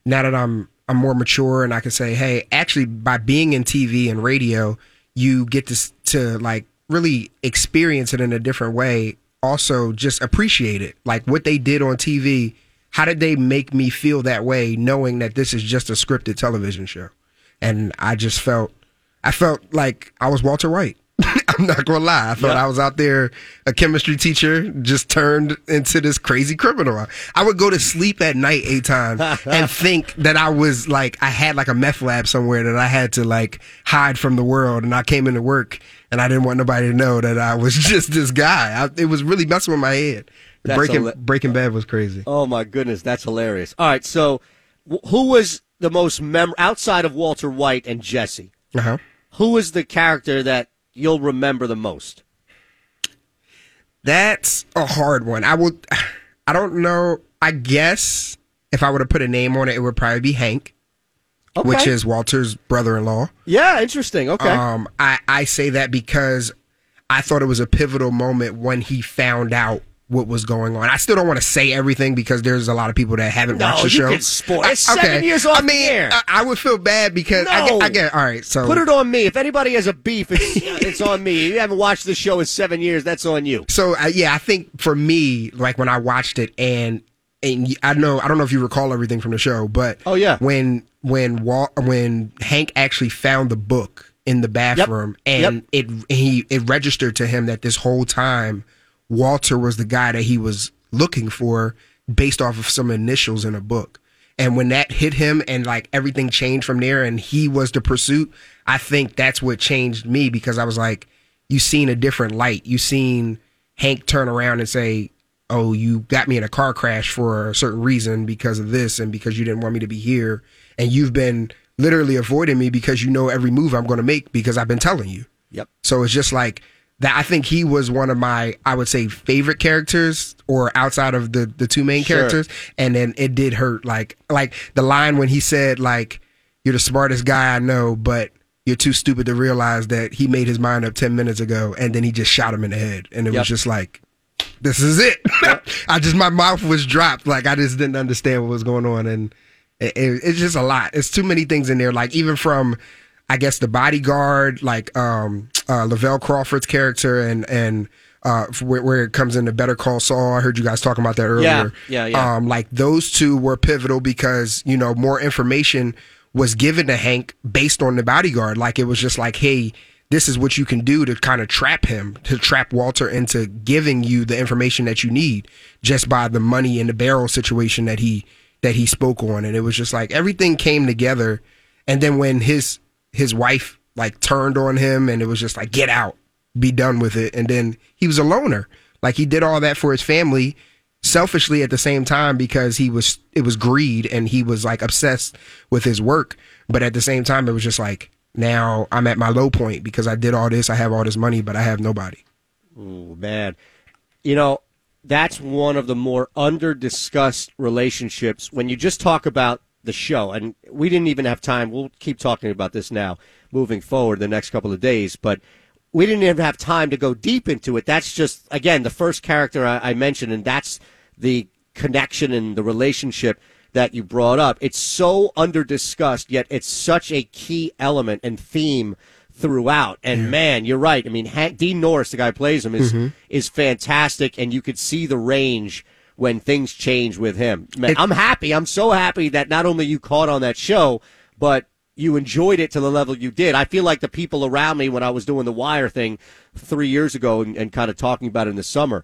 now that I'm I'm more mature and I can say, hey, actually, by being in TV and radio, you get to to like really experience it in a different way. Also, just appreciate it, like what they did on TV. How did they make me feel that way, knowing that this is just a scripted television show? And I just felt, I felt like I was Walter White. *laughs* I'm not gonna lie. I thought I was out there, a chemistry teacher, just turned into this crazy criminal. I would go to sleep at night eight times *laughs* and think that I was like I had like a meth lab somewhere that I had to like hide from the world. And I came into work and I didn't want nobody to know that I was *laughs* just this guy. I, it was really messing with my head. That's Breaking hila- Breaking Bad was crazy. Oh my goodness, that's hilarious. All right, so wh- who was the most mem outside of Walter White and Jesse? Uh huh. Who was the character that you'll remember the most? That's a hard one. I would. I don't know. I guess if I were to put a name on it, it would probably be Hank, Okay. which is Walter's brother-in-law. yeah, interesting. Okay, Um, I, I say that because I thought it was a pivotal moment when he found out what was going on. I still don't want to say everything because there's a lot of people that haven't No, watched the you show. can spoil- I- it's seven years off I mean, the air. I, I would feel bad because I, No. get, I get all right. So put it on me. If anybody has a beef, it's, it's on me. You haven't watched the show in seven years. That's on you. So uh, yeah, I think for me, like when I watched it, and and I know I don't know if you recall everything from the show, but Oh, yeah. when when Wal- when Hank actually found the book in the bathroom, and it he it registered to him that this whole time Walter was the guy that he was looking for based off of some initials in a book. And when that hit him and like everything changed from there and he was the pursuit, I think that's what changed me because I was like, you seen a different light. You seen Hank turn around and say, Oh, you got me in a car crash for a certain reason because of this and because you didn't want me to be here. And you've been literally avoiding me because you know every move I'm going to make because I've been telling you. Yep. So it's just like that. I think he was one of my, I would say, favorite characters, or outside of the the two main Sure. characters. And then it did hurt, like like the line when he said, like, "You're the smartest guy I know, but." You're too stupid to realize that he made his mind up 10 minutes ago and then he just shot him in the head. And it Yep. was just like, this is it. *laughs* I just, my mouth was dropped. Like, I just didn't understand what was going on. And it, it, it's just a lot. It's too many things in there. Like, even from, I guess, the bodyguard, like, um, uh, Lavell Crawford's character and, and, uh, where, where it comes into Better Call Saul. I heard you guys talking about that earlier. Yeah, yeah, yeah. Um, like those two were pivotal because, you know, more information was given to Hank based on the bodyguard. Like it was just like, hey, this is what you can do to kind of trap him, to trap Walter into giving you the information that you need just by the money in the barrel situation that he that he spoke on. And it was just like everything came together. And then when his his wife like turned on him and it was just like, get out, be done with it. And then he was a loner. Like he did all that for his family selfishly at the same time because he was it was greed and he was like obsessed with his work but at the same time it was just like now i'm at my low point because i did all this i have all this money but i have nobody Oh, man. You know, that's one of the more under discussed relationships when you just talk about the show. And we didn't even have time. We'll keep talking about this now moving forward the next couple of days. But we didn't even have time to go deep into it. That's just, again, the first character I, I mentioned, and that's the connection and the relationship that you brought up. It's so under discussed, yet it's such a key element and theme throughout. And man, you're right. I mean, Hank, Dean Norris, the guy who plays him, is mm-hmm. is fantastic, and you could see the range when things change with him. Man, It- I'm happy. I'm so happy that not only you caught on that show, but you enjoyed it to the level you did. I feel like the people around me when I was doing the Wire thing three years ago and, and kind of talking about it in the summer.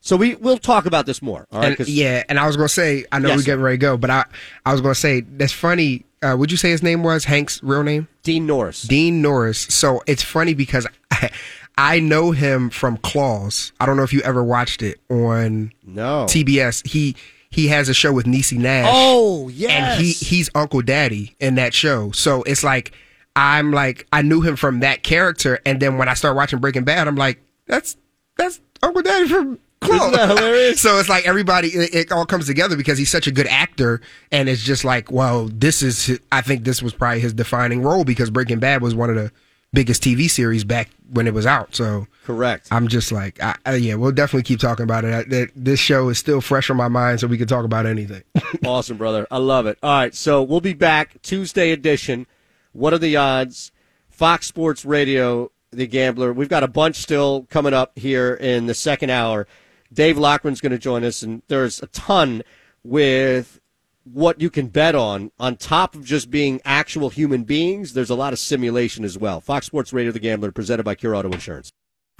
So we we'll talk about this more. All right? and, yeah and i was gonna say i know Yes, we're getting ready to go but i i was gonna say that's funny uh would you say his name was hank's real name Dean Norris. Dean Norris. So it's funny because I, *laughs* I know him from Claws. I don't know if you ever watched it on no. TBS. He he has a show with Niecy Nash. Oh yes. and he he's Uncle Daddy in that show. So it's like I'm like I knew him from that character, and then when I start watching Breaking Bad, I'm like that's that's Uncle Daddy from. Claws. Isn't that hilarious? *laughs* so it's like everybody, it, it all comes together because he's such a good actor, and it's just like, well, this is. I think this was probably his defining role because Breaking Bad was one of the biggest TV series back when it was out. So correct. I'm just like, I, I, yeah, we'll definitely keep talking about it. I, that, this show is still fresh on my mind, so we can talk about anything. *laughs* awesome, brother. I love it. All right, so we'll be back Tuesday edition. What are the odds? Fox Sports Radio, The Gambler. We've got a bunch still coming up here in the second hour. Dave Loughran's going to join us, and there's a ton with what you can bet on on top of just being actual human beings there's a lot of simulation as well. Fox sports radio the gambler presented by cure auto insurance.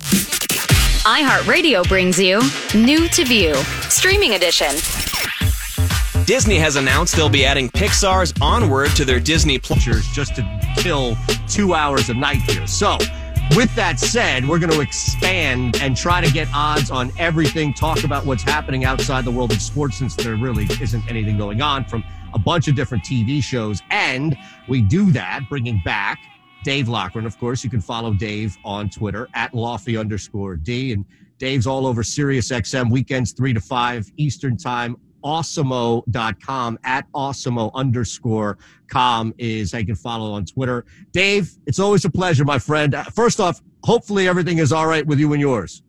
iheartradio brings you new to view streaming edition. Disney has announced they'll be adding pixar's onward to their disney plus. Just to kill two hours a night here. So with that said, we're going to expand and try to get odds on everything, talk about what's happening outside the world of sports since there really isn't anything going on from a bunch of different TV shows. And we do that bringing back Dave Loughran. Of course, you can follow Dave on Twitter at Lofty underscore D. And Dave's all over Sirius XM weekends, three to five Eastern time awesemo.com at awesemo underscore com is I can follow on Twitter. Dave, it's always a pleasure, my friend. First off, hopefully everything is all right with you and yours.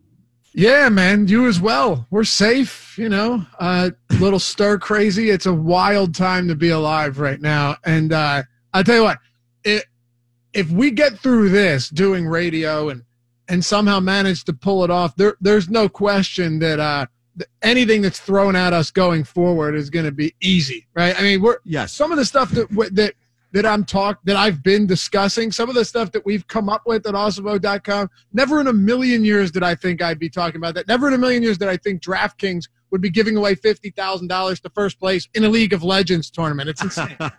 Yeah, man, you as well. We're safe, you know, a uh, little stir crazy. It's a wild time to be alive right now. And uh, I'll tell you what, it, if we get through this doing radio and, and somehow manage to pull it off, there, there's no question that uh, anything that's thrown at us going forward is going to be easy, right? I mean, we're yes. Some of the stuff that that that I'm talk that I've been discussing, some of the stuff that we've come up with at awesemo.com, never in a million years did I think I'd be talking about that. Never in a million years did I think DraftKings would be giving away fifty thousand dollars to first place in a League of Legends tournament. It's insane. *laughs* All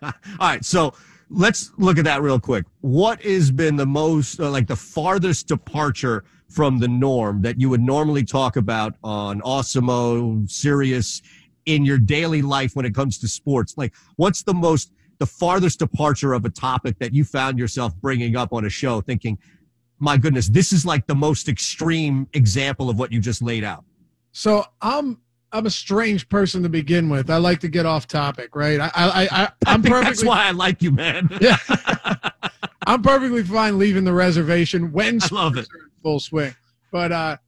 right, so let's look at that real quick. What has been the most, uh, like the farthest departure from the norm that you would normally talk about on Awesemo, Sirius, in your daily life when it comes to sports? Like, what's the most, the farthest departure of a topic that you found yourself bringing up on a show thinking, my goodness, this is like the most extreme example of what you just laid out? So I'm I'm a strange person to begin with. I like to get off topic, right? I I, I *laughs* I'm I perfectly. That's why I like you, man. yeah, *laughs* I'm perfectly fine leaving the reservation when I love it full swing. But uh,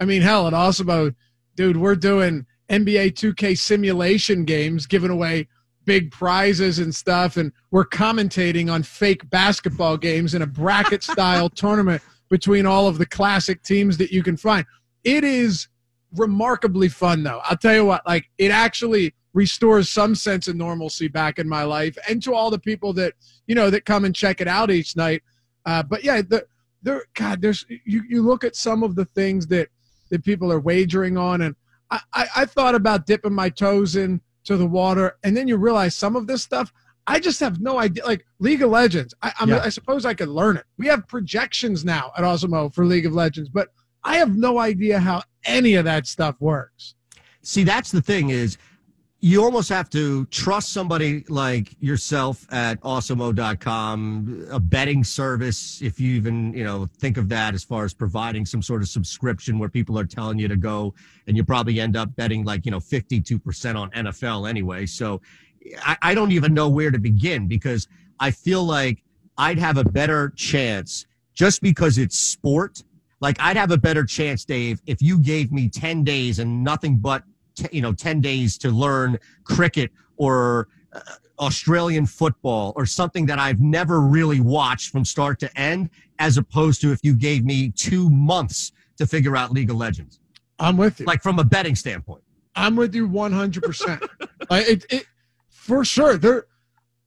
I mean, hell, it also, dude, we're doing NBA 2K simulation games, giving away big prizes and stuff, and we're commentating on fake basketball games in a bracket *laughs* style tournament between all of the classic teams that you can find. It is remarkably fun, though. I'll tell you what, like, it actually restores some sense of normalcy back in my life and to all the people that you know that come and check it out each night uh, but yeah the there god there's you, you look at some of the things that that people are wagering on and I, I, I thought about dipping my toes in to the water and then you realize some of this stuff I just have no idea. Like League of Legends, I, yeah. I suppose I could learn it. We have projections now at Awesemo for League of Legends, but I have no idea how any of that stuff works. See, that's the thing is you almost have to trust somebody like yourself at awesemo.com a betting service if you even you know think of that as far as providing some sort of subscription where people are telling you to go and you probably end up betting like you know 52% on nfl anyway. So I, I don't even know where to begin because i feel like i'd have a better chance just because it's sport. Like i'd have a better chance dave if you gave me 10 days and nothing but t- you know 10 days to learn cricket or uh, Australian football or something that I've never really watched from start to end, as opposed to if you gave me two months to figure out League of Legends. I'm with you. Like from a betting standpoint. I'm with you 100%. *laughs* like it, it, for sure. There,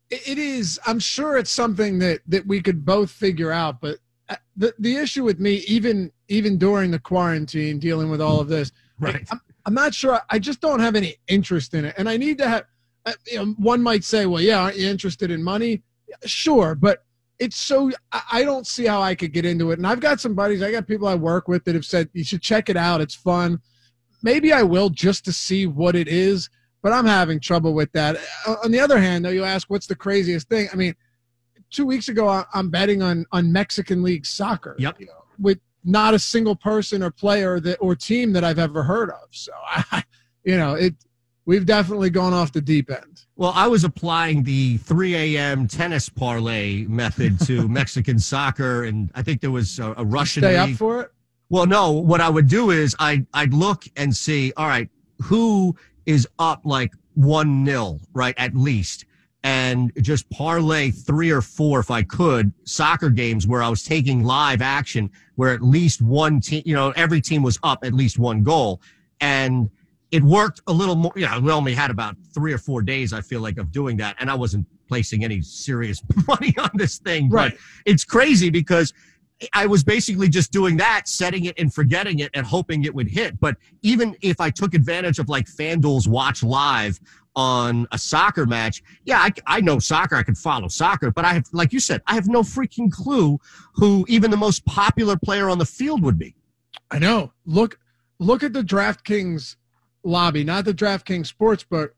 it is. I'm sure it's something that that we could both figure out. But uh, the the issue with me, even even during the quarantine, dealing with all of this, right? Like, I'm, I'm not sure. I just don't have any interest in it, and I need to have. Uh, you know, one might say, "Well, yeah, aren't you interested in money?" Sure, but it's so I don't see how I could get into it. And I've got some buddies, I got people I work with that have said you should check it out. It's fun. Maybe I will just to see what it is, but I'm having trouble with that. Uh, on the other hand, though, you ask what's the craziest thing? I mean, two weeks ago I'm betting on on Mexican League soccer. Yep. You know, with not a single person or player that or team that I've ever heard of. So *laughs* I, you know, it we've definitely gone off the deep end. Well, I was applying the 3 a.m. tennis parlay method to *laughs* Mexican soccer, and I think there was a, a Russian. Stay league. up for it. Well, no. What I would do is I I'd look and see. All right, who is up like one nil, right at least, and just parlay three or four if I could soccer games where I was taking live action, where at least one team, you know, every team was up at least one goal, and it worked a little more. You know, we only had about three or four days. I feel like of doing that, and I wasn't placing any serious *laughs* money on this thing. Right. But it's crazy because I was basically just doing that, setting it and forgetting it and hoping it would hit. But even if I took advantage of like FanDuel's watch live on a soccer match, yeah, I, I know soccer. I can follow soccer, but I have, like you said, I have no freaking clue who even the most popular player on the field would be. I know. Look, look at the DraftKings lobby, not the DraftKings Sportsbook,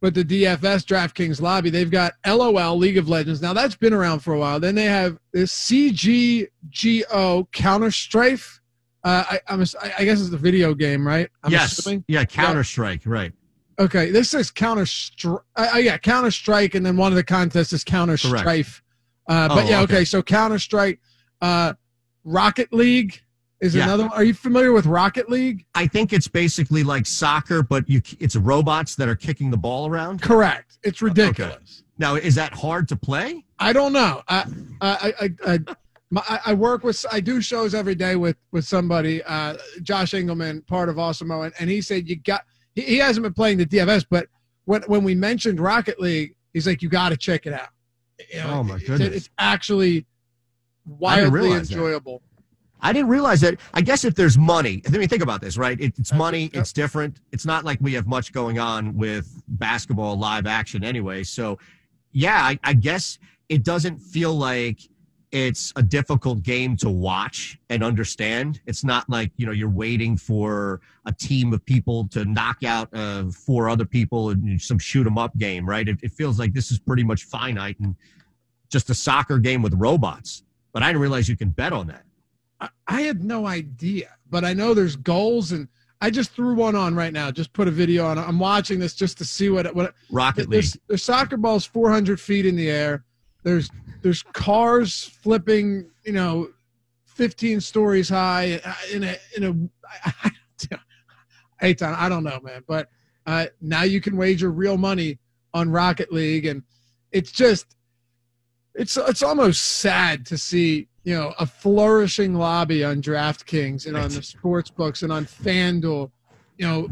but the DFS DraftKings lobby. They've got LOL League of Legends. Now that's been around for a while. Then they have this CSGO Counter Strafe. Uh, I, I'm, I guess it's a video game, right? I'm yes. assuming. Yeah. Counter Strike. Right. Okay, this is Counter Strike. Uh, yeah, Counter Strike, and then one of the contests is Counter. Strife. Uh, but Oh, yeah, okay. okay. So Counter Strike, uh, Rocket League is Yeah. another. one. Are you familiar with Rocket League? I think it's basically like soccer, but you it's robots that are kicking the ball around. Correct. It's ridiculous. Now, is that hard to play? I don't know. I I I, I, my, I- I work with I do shows every day with with somebody. Uh, Josh Engelman, part of Awesemo, and, and he said you got. He, he hasn't been playing the DFS, but when when we mentioned Rocket League, he's like, you got to check it out. You know, Oh, my it's- goodness. It's actually wildly that. enjoyable. I didn't realize that. I guess if there's money, I mean, think about this, right? It, it's money. It's different. It's not like we have much going on with basketball live action anyway. So, yeah, I, I guess it doesn't feel like it's a difficult game to watch and understand. It's not like you know you're waiting for a team of people to knock out uh, four other people in some shoot 'em up game, right? It, it feels like this is pretty much finite and just a soccer game with robots. But I didn't realize you can bet on that. I, I had no idea, but I know there's goals, and I just threw one on right now. Just put a video on. I'm watching this just to see what what Rocket League. there's, there's soccer balls 400 feet in the air. There's there's cars flipping, you know, 15 stories high uh, in a in a. *laughs* I, I, Eytan, I don't know, man, but uh, now you can wager real money on Rocket League, and it's just it's it's almost sad to see you know a flourishing lobby on DraftKings and on the sports books and on FanDuel you know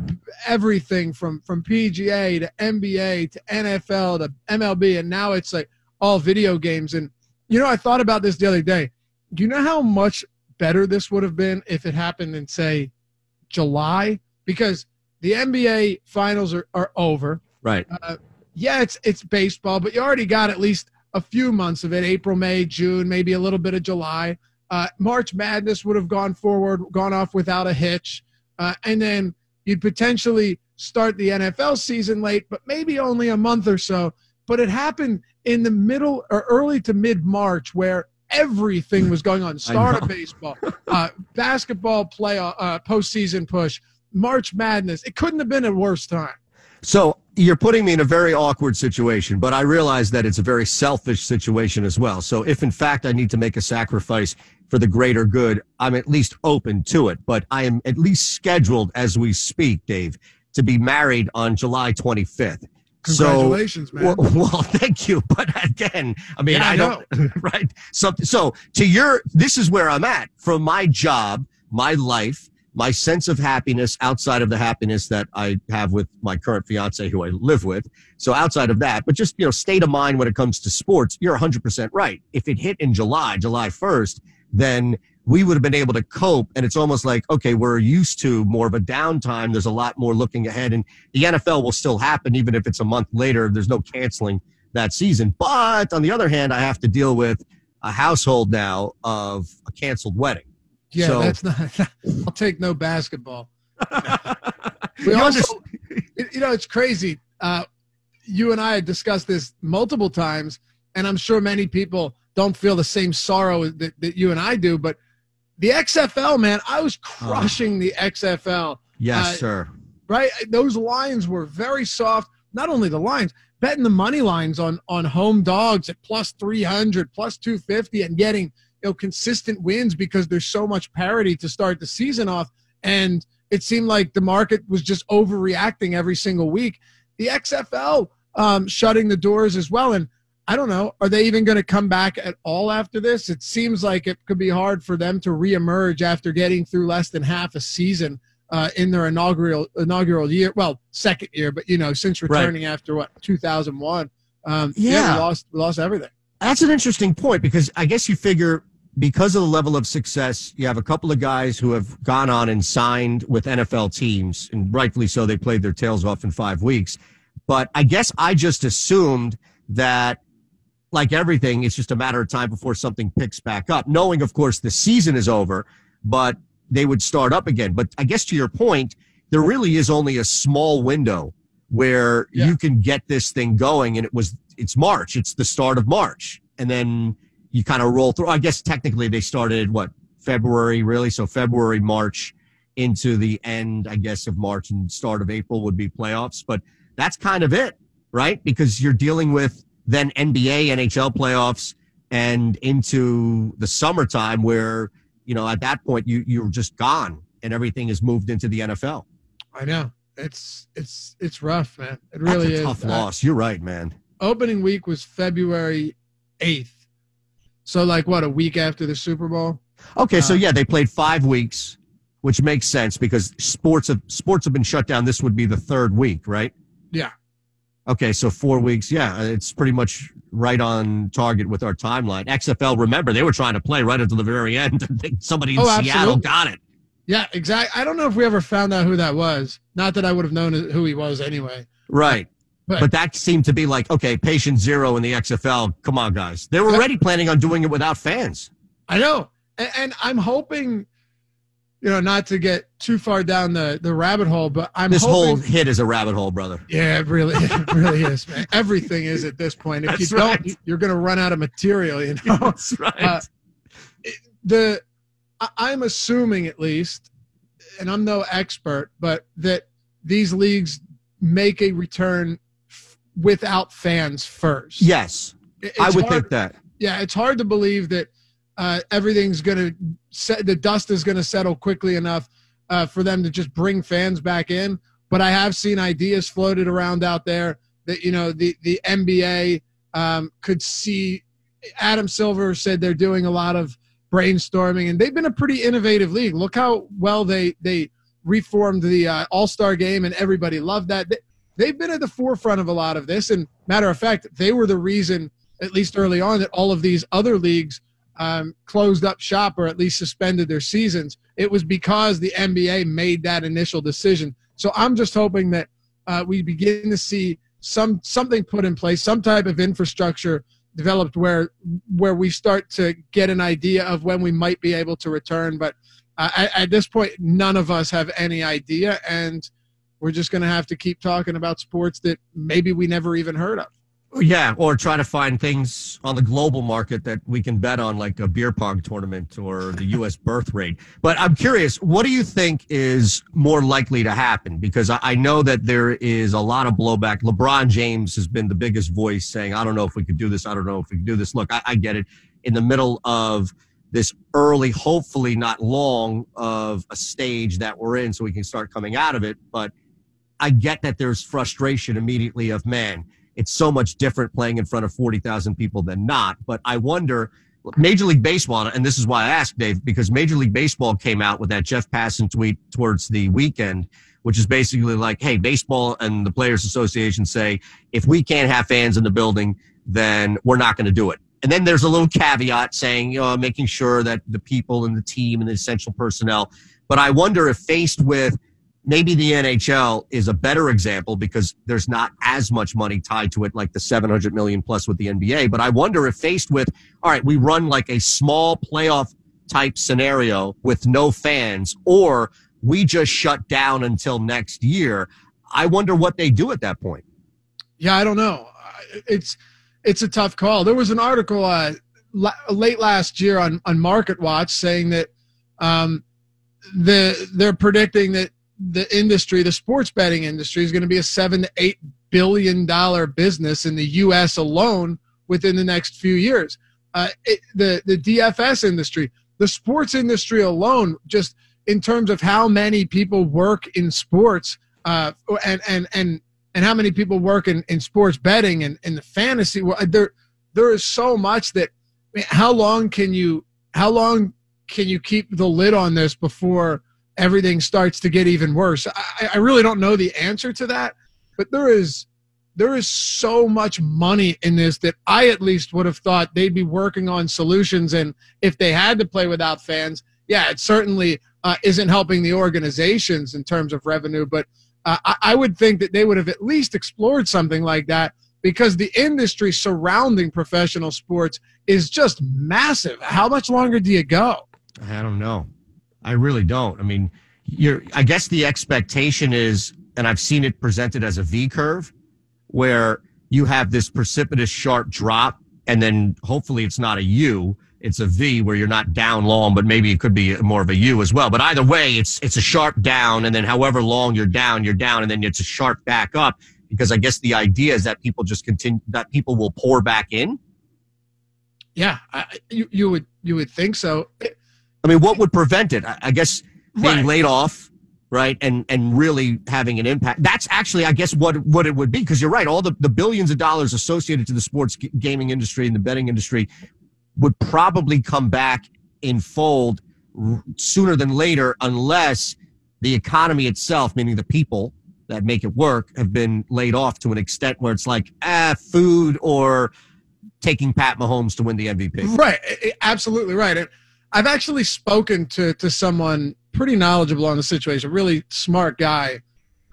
everything from from PGA to NBA to NFL to MLB and now it's like all video games and you know I thought about this the other day do you know how much better this would have been if it happened in say July because the NBA finals are, are over Right. uh, yeah, it's it's baseball, but you already got at least a few months of it: April, May, June, maybe a little bit of July. Uh, March Madness would have gone forward, gone off without a hitch, uh, and then you'd potentially start the NFL season late, but maybe only a month or so. But it happened in the middle or early to mid March, where everything was going on: *laughs* start of baseball, uh, basketball playoff, uh, postseason push, March Madness. It couldn't have been a worse time. So you're putting me in a very awkward situation, but I realize that it's a very selfish situation as well. So if in fact I need to make a sacrifice for the greater good, I'm at least open to it. But I am at least scheduled as we speak, Dave, to be married on July 25th. Congratulations, so, man. Well, *laughs* well, thank you. But again, I mean, Yeah, I I don't, *laughs* right? So, so to your, this is where I'm at from my job, my life, my sense of happiness outside of the happiness that I have with my current fiance who I live with. So outside of that, but just, you know, state of mind when it comes to sports, you're 100% right. If it hit in July, July 1st, then we would have been able to cope. And it's almost like, okay, we're used to more of a downtime. There's a lot more looking ahead and the NFL will still happen, even if it's a month later. There's no canceling that season. But on the other hand, I have to deal with a household now of a canceled wedding. Yeah, So- that's not. *laughs* I'll take no basketball. *laughs* We You also, you know, it's crazy. Uh, you and I had discussed this multiple times, and I'm sure many people don't feel the same sorrow that, that you and I do. But the XFL, man, I was crushing the XFL. yes, uh, sir. right? Those lines were very soft. Not only the lines, betting the money lines on on home dogs at plus 300, plus 250 and getting, you know, consistent wins because there's so much parity to start the season off and it seemed like the market was just overreacting every single week. The XFL um, shutting the doors as well and I don't know. Are they even going to come back at all after this? It seems like it could be hard for them to reemerge after getting through less than half a season uh, in their inaugural inaugural year. Well, second year, but you know, since returning right. after what 2001, um, yeah, yeah we lost we lost everything. That's an interesting point because I guess you figure because of the level of success, you have a couple of guys who have gone on and signed with NFL teams, and rightfully so. They played their tails off in five weeks. But I guess I just assumed that like everything, it's just a matter of time before something picks back up. Knowing, of course, the season is over, but they would start up again. But I guess to your point, there really is only a small window where yeah. you can get this thing going. And it was, it's March. It's the start of March. And then you kind of roll through. I guess technically they started what February, really. So February, March into the end, I guess, of March and start of April would be playoffs. But that's kind of it, right? Because you're dealing with then NBA, NHL playoffs, and into the summertime where, you know, at that point you you're just gone and everything is moved into the NFL. I know. It's it's it's rough, man. It really That's a tough is. loss. You're right, man. Opening week was February eighth. So like what, a week after the Super Bowl? Okay, uh, so yeah, they played five weeks, which makes sense because sports have sports have been shut down. This would be the third week, right? Yeah. Okay, so four weeks. Yeah, it's pretty much right on target with our timeline. XFL, remember, they were trying to play right until the very end. *laughs* Somebody in oh, Seattle got it. Yeah, exactly. I don't know if we ever found out who that was. Not that I would have known who he was anyway. Right. But, but that seemed to be like, okay, patient zero in the XFL. Come on, guys. They were already planning on doing it without fans. I know. And, and I'm hoping you know, not to get too far down the, the rabbit hole, but I'm this hoping, whole hit is a rabbit hole, brother. Yeah, it really, *laughs* it really is, man. Everything is at this point. If That's you don't, you're going to run out of material. You know, *laughs* That's right. Uh, the I'm assuming at least, and I'm no expert, but that these leagues make a return f- without fans first. Yes, it's I would hard, think that. Yeah, it's hard to believe that uh, everything's going to set the dust is going to settle quickly enough uh, for them to just bring fans back in. But I have seen ideas floated around out there that you know the the NBA um, could see. Adam Silver said they're doing a lot of brainstorming, and they've been a pretty innovative league. Look how well they they reformed the uh, All Star game, and everybody loved that. They, they've been at the forefront of a lot of this, and matter of fact, they were the reason, at least early on, that all of these other leagues um, closed up shop or at least suspended their seasons, it was because the NBA made that initial decision. So I'm just hoping that uh, we begin to see some something put in place, some type of infrastructure developed where where we start to get an idea of when we might be able to return. But uh, at, at this point, none of us have any idea, and we're just going to have to keep talking about sports that maybe we never even heard of. Yeah, or try to find things on the global market that we can bet on, like a beer pong tournament or the U.S. *laughs* birth rate. But I'm curious, what do you think is more likely to happen? Because I know that there is a lot of blowback. LeBron James has been the biggest voice saying, I don't know if we could do this. I don't know if we could do this. Look, I, I get it. In the middle of this early, hopefully not long, of a stage that we're in so we can start coming out of it. But I get that there's frustration immediately of, man, it's so much different playing in front of 40,000 people than not. But I wonder, Major League Baseball, and this is why I asked Dave, because Major League Baseball came out with that Jeff Passan tweet towards the weekend, which is basically like, hey, baseball and the Players Association say, if we can't have fans in the building, then we're not going to do it. And then there's a little caveat saying, you know, making sure that the people and the team and the essential personnel. But I wonder if faced with maybe the NHL is a better example because there's not as much money tied to it like the 700 million plus with the NBA. But I wonder if faced with, all right, we run like a small playoff type scenario with no fans or we just shut down until next year. I wonder what they do at that point. Yeah, I don't know. It's, it's a tough call. There was an article uh, late last year on, on Market Watch saying that um, the, they're predicting that the industry, the sports betting industry, is going to be a seven to eight billion dollar business in the U.S. alone within the next few years. Uh, it, the the DFS industry, the sports industry alone, just in terms of how many people work in sports, uh, and and and and how many people work in, in sports betting and in the fantasy. Well, there there is so much that. How long can you? How long can you keep the lid on this before everything starts to get even worse? I, I really don't know the answer to that, but there is there is so much money in this that I at least would have thought they'd be working on solutions. And if they had to play without fans, yeah, it certainly uh, isn't helping the organizations in terms of revenue. But uh, I, I would think that they would have at least explored something like that because the industry surrounding professional sports is just massive. How much longer do you go? I don't know. I really don't. I mean, you're, I guess the expectation is, and I've seen it presented as a V curve where you have this precipitous sharp drop and then hopefully it's not a U. It's a V where you're not down long, but maybe it could be more of a U as well. But either way, it's, it's a sharp down. And then however long you're down, you're down. And then it's a sharp back up because I guess the idea is that people just continue, that people will pour back in. Yeah. I, you, you would, you would think so. I mean, what would prevent it? I, guess being Right. laid off, right, and and really having an impact. That's actually, I guess, what what it would be. Because you're right, all the the billions of dollars associated to the sports g- gaming industry and the betting industry would probably come back in fold r- sooner than later, unless the economy itself, meaning the people that make it work, have been laid off to an extent where it's like ah, food or taking Pat Mahomes to win the MVP. Right, absolutely right. And I've actually spoken to to someone pretty knowledgeable on the situation, a really smart guy.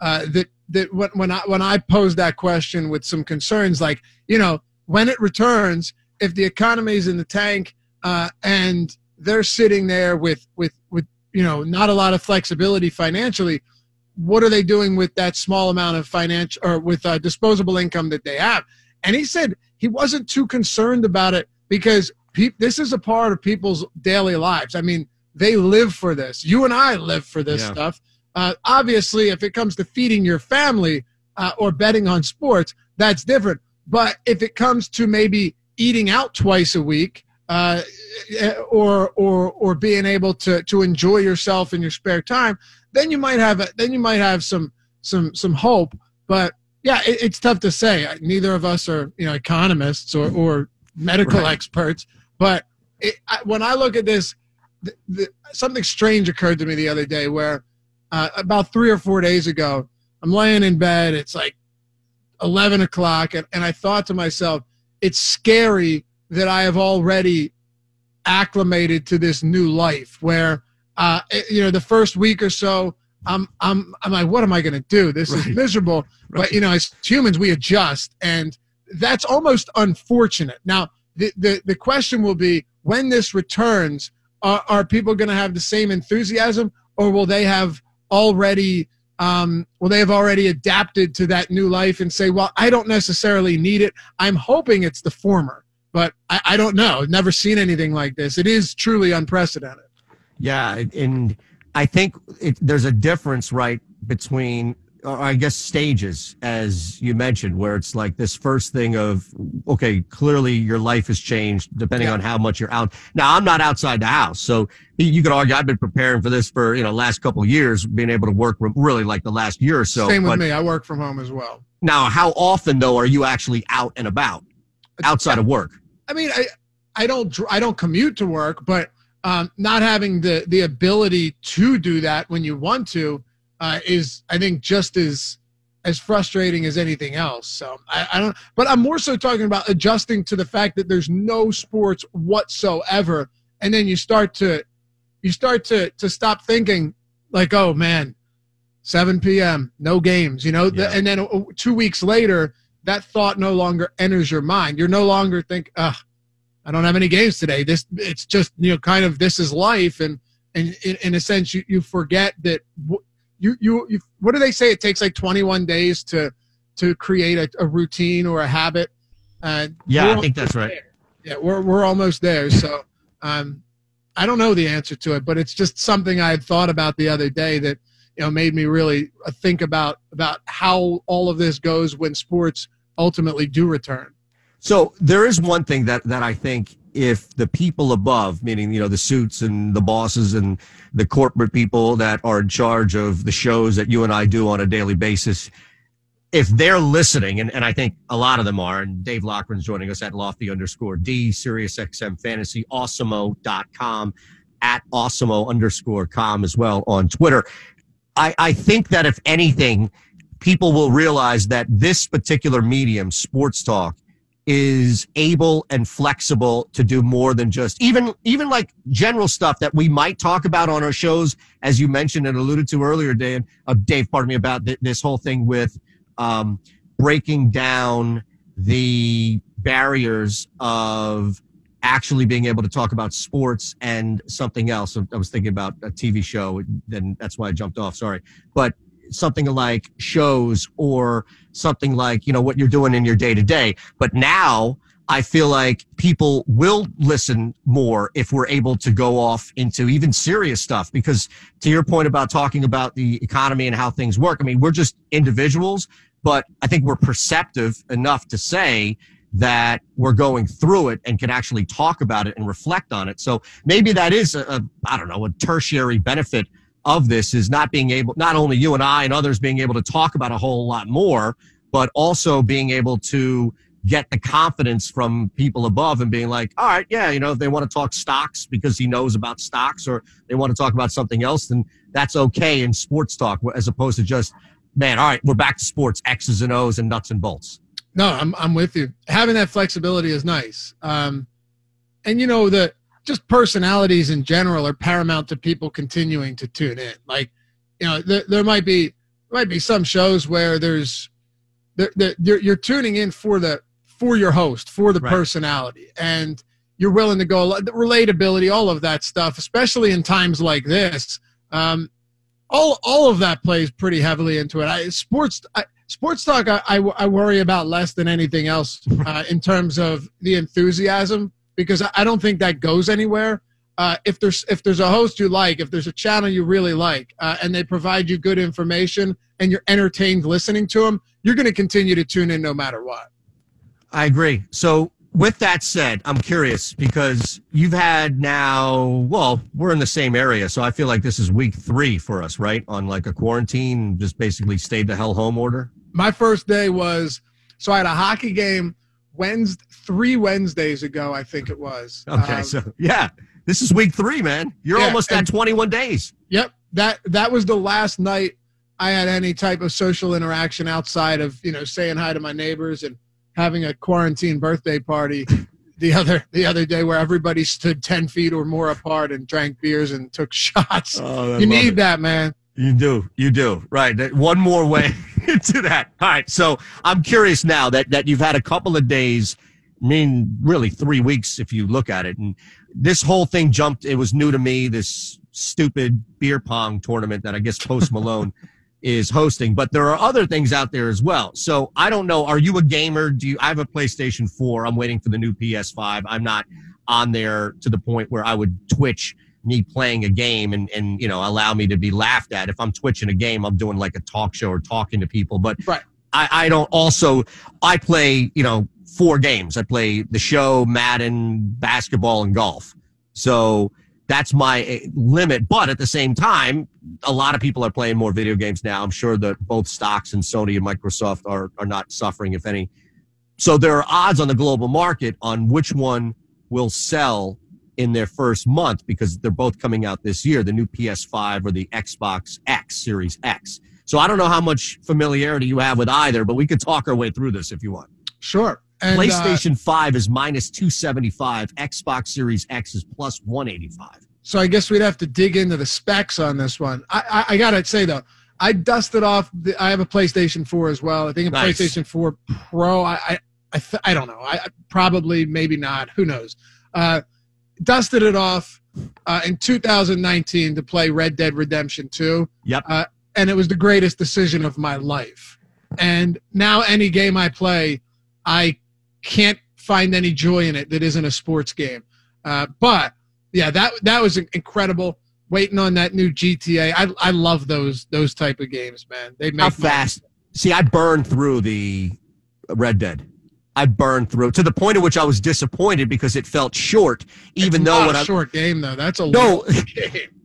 Uh, that that when when I when I posed that question with some concerns, like you know, when it returns, if the economy is in the tank uh, and they're sitting there with with with you know not a lot of flexibility financially, what are they doing with that small amount of financial or with uh, disposable income that they have? And he said he wasn't too concerned about it because pe- this is a part of people's daily lives. I mean, they live for this. You and I live for this Yeah. stuff. Uh, obviously, if it comes to feeding your family uh, or betting on sports, that's different. But if it comes to maybe eating out twice a week, uh, or or or being able to to enjoy yourself in your spare time, then you might have a, then you might have some some some hope. But yeah, it, it's tough to say. Neither of us are you know economists or or medical Right. experts. But it, I, when I look at this, the, the, something strange occurred to me the other day where uh, about three or four days ago, I'm laying in bed. It's like 11 o'clock. And, and I thought to myself, it's scary that I have already acclimated to this new life where, uh, it- you know, the first week or so, I'm, I'm, I'm like, what am I going to do? This is Right. miserable. But, you know, as humans, we adjust. And that's almost unfortunate. Now, the, the, the question will be when this returns, are, are people going to have the same enthusiasm or will they have already um, will they have already adapted to that new life and say well i don't necessarily need it. I'm hoping it's the former but i, I don't know. I've never seen anything like this. It is truly unprecedented. Yeah, and I think it, there's a difference, right, between, I guess, stages, as you mentioned, where it's like this first thing of, okay, clearly your life has changed depending Yeah. on how much you're out. Now, I'm not outside the house, so you could argue I've been preparing for this for you know last couple of years, being able to work really like the last year or so. same with but me i work from home as well now, how often though are you actually out and about outside of work? I mean, I I don't I don't commute to work, but um, not having the the ability to do that when you want to uh, is I think just as as frustrating as anything else. So I, I don't, but I'm more so talking about adjusting to the fact that there's no sports whatsoever, and then you start to you start to to stop thinking like, oh man, 7 p.m. no games, you know, The- Yeah. and then uh, two weeks later that thought no longer enters your mind. You're no longer think, ugh, I don't have any games today. This it's just you know kind of this is life, and and in, in a sense you, you forget that w- you, you you what do they say? It takes like 21 days to to create a, a routine or a habit. Uh, Yeah, I think that's right. there. Yeah, we're we're almost there. So um, I don't know the answer to it, but it's just something I had thought about the other day that you know made me really uh, think about about how all of this goes when sports ultimately do return. So there is one thing that that I think if the people above, meaning you know the suits and the bosses and the corporate people that are in charge of the shows that you and I do on a daily basis, if they're listening, and, and I think a lot of them are, and Dave Loughran's joining us at lofty underscore D, Sirius XM Fantasy, awesemo.com, at awesemo underscore com as well on Twitter. I, I think that if anything, people will realize that this particular medium, sports talk, is able and flexible to do more than just even even like general stuff that we might talk about on our shows, as you mentioned and alluded to earlier, Dave. Uh, Dave, pardon me about th- this whole thing with um, breaking down the barriers of actually being able to talk about sports and something else. I was thinking about a TV show, and that's why I jumped off. Sorry, but something like shows or something like you know what you're doing in your day to day. But now I feel like people will listen more if we're able to go off into even serious stuff. Because to your point about talking about the economy and how things work, I mean, we're just individuals, but I think we're perceptive enough to say that we're going through it and can actually talk about it and reflect on it. So maybe that is a, a I don't know, a tertiary benefit of this is not being able, not only you and I and others being able to talk about a whole lot more, but also being able to get the confidence from people above and being like, all right, yeah, you know, if they want to talk stocks because he knows about stocks or they want to talk about something else, then that's okay in sports talk as opposed to just, man, all right, we're back to sports, X's and O's and nuts and bolts. No, I'm I'm with you. Having that flexibility is nice. Um, and you know the just personalities in general are paramount to people continuing to tune in. Like, you know, there, there might be there might be some shows where there's there, there, you're, you're tuning in for the for your host for the right. personality and you're willing to go the relatability all of that stuff especially in times like this um, all all of that plays pretty heavily into it I, sports I, sports talk I, I, I, worry about less than anything else uh, in terms of the enthusiasm because I don't think that goes anywhere. Uh, if there's if there's a host you like, if there's a channel you really like, uh, and they provide you good information and you're entertained listening to them, you're going to continue to tune in no matter what. I agree. So with that said, I'm curious because you've had now, well, we're in the same area, so I feel like this is week three for us, right? On like a quarantine, just basically stayed the hell home order my first day was so I had a hockey game Wednesday, three Wednesdays ago, I think it was. Okay, um, so yeah, this is week three, man. You're yeah, almost at 21 days. Yep that that was the last night I had any type of social interaction outside of you know saying hi to my neighbors and having a quarantine birthday party. *laughs* the other the other day where everybody stood 10 feet or more apart and drank beers and took *laughs* shots oh, you need it. that man you do. You do. Right. One more way *laughs* *laughs* to that. All right. So I'm curious now that, that you've had a couple of days, I mean, really three weeks if you look at it. And this whole thing jumped. It was new to me, this stupid beer pong tournament that I guess Post *laughs* Malone is hosting, but there are other things out there as well. So I don't know. Are you a gamer? Do you, I have a PlayStation 4. I'm waiting for the new PS5. I'm not on there to the point where I would twitch me playing a game and, and you know allow me to be laughed at. If I'm twitching a game, I'm doing like a talk show or talking to people. But right. I, I don't also I play you know four games. I play the show, Madden, basketball, and golf. So that's my eh, limit. But at the same time, a lot of people are playing more video games now. I'm sure that both stocks and Sony and Microsoft are are not suffering, if any. So there are odds on the global market on which one will sell in their first month because they're both coming out this year the new PS5 or the Xbox X Series X. So I don't know how much familiarity you have with either, but we could talk our way through this if you want. Sure. And, uh, PlayStation uh, 5 is minus 275, Xbox Series X is plus 185. So I guess we'd have to dig into the specs on this one. I, I, I got to say, though, I dusted off. The, I have a PlayStation 4 as well. I think a nice. PlayStation 4 Pro. I I, I, th- I don't know. I probably maybe not. Who knows? Uh, dusted it off uh, in 2019 to play Red Dead Redemption 2. Yep. Uh, and it was the greatest decision of my life. And now any game I play, I can't find any joy in it that isn't a sports game. Uh, but yeah, that that was incredible. waiting on that new GTA. I I love those those type of games, man. They make How fast? See, I burned through the Red Dead. I burned through to the point at which I was disappointed because it felt short, even It's though not a I short game though. That's a No. *laughs*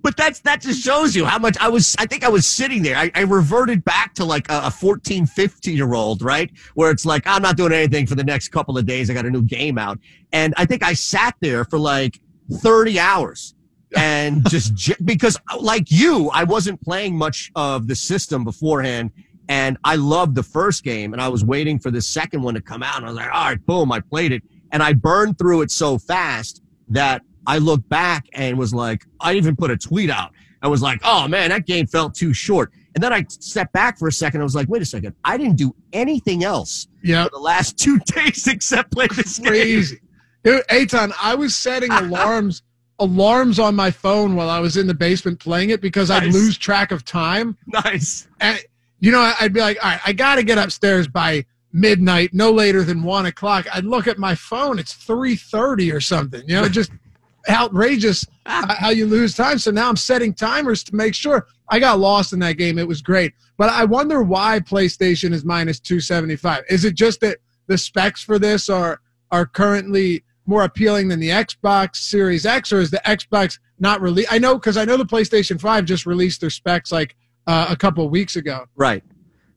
But that's that just shows you how much I was. I think I was sitting there. I, I reverted back to like a, a 14, 15 year old, right? Where it's like, I'm not doing anything for the next couple of days. I got a new game out. And I think I sat there for like 30 hours and just *laughs* j- because like you, I wasn't playing much of the system beforehand. And I loved the first game and I was waiting for the second one to come out. And I was like, all right, boom, I played it. And I burned through it so fast that I looked back and was like, I even put a tweet out. I was like, oh man, that game felt too short. And then I stepped back for a second. I was like, wait a second. I didn't do anything else for the last *laughs* two days except play this game. crazy. Dude, Eytan, I was setting *laughs* alarms alarms on my phone while I was in the basement playing it because I'd lose track of time. Nice. And you know, I'd be like, all right, I got to get upstairs by midnight, no later than one o'clock. I'd look at my phone; it's three thirty or something. You know, just *laughs* outrageous how you lose time. So now I'm setting timers to make sure. I got lost in that game. It was great, but I wonder why PlayStation is minus two seventy five. Is it just that the specs for this are are currently more appealing than the Xbox Series X, or is the Xbox not released? I know because I know the PlayStation Five just released their specs like uh, a couple weeks ago. Right.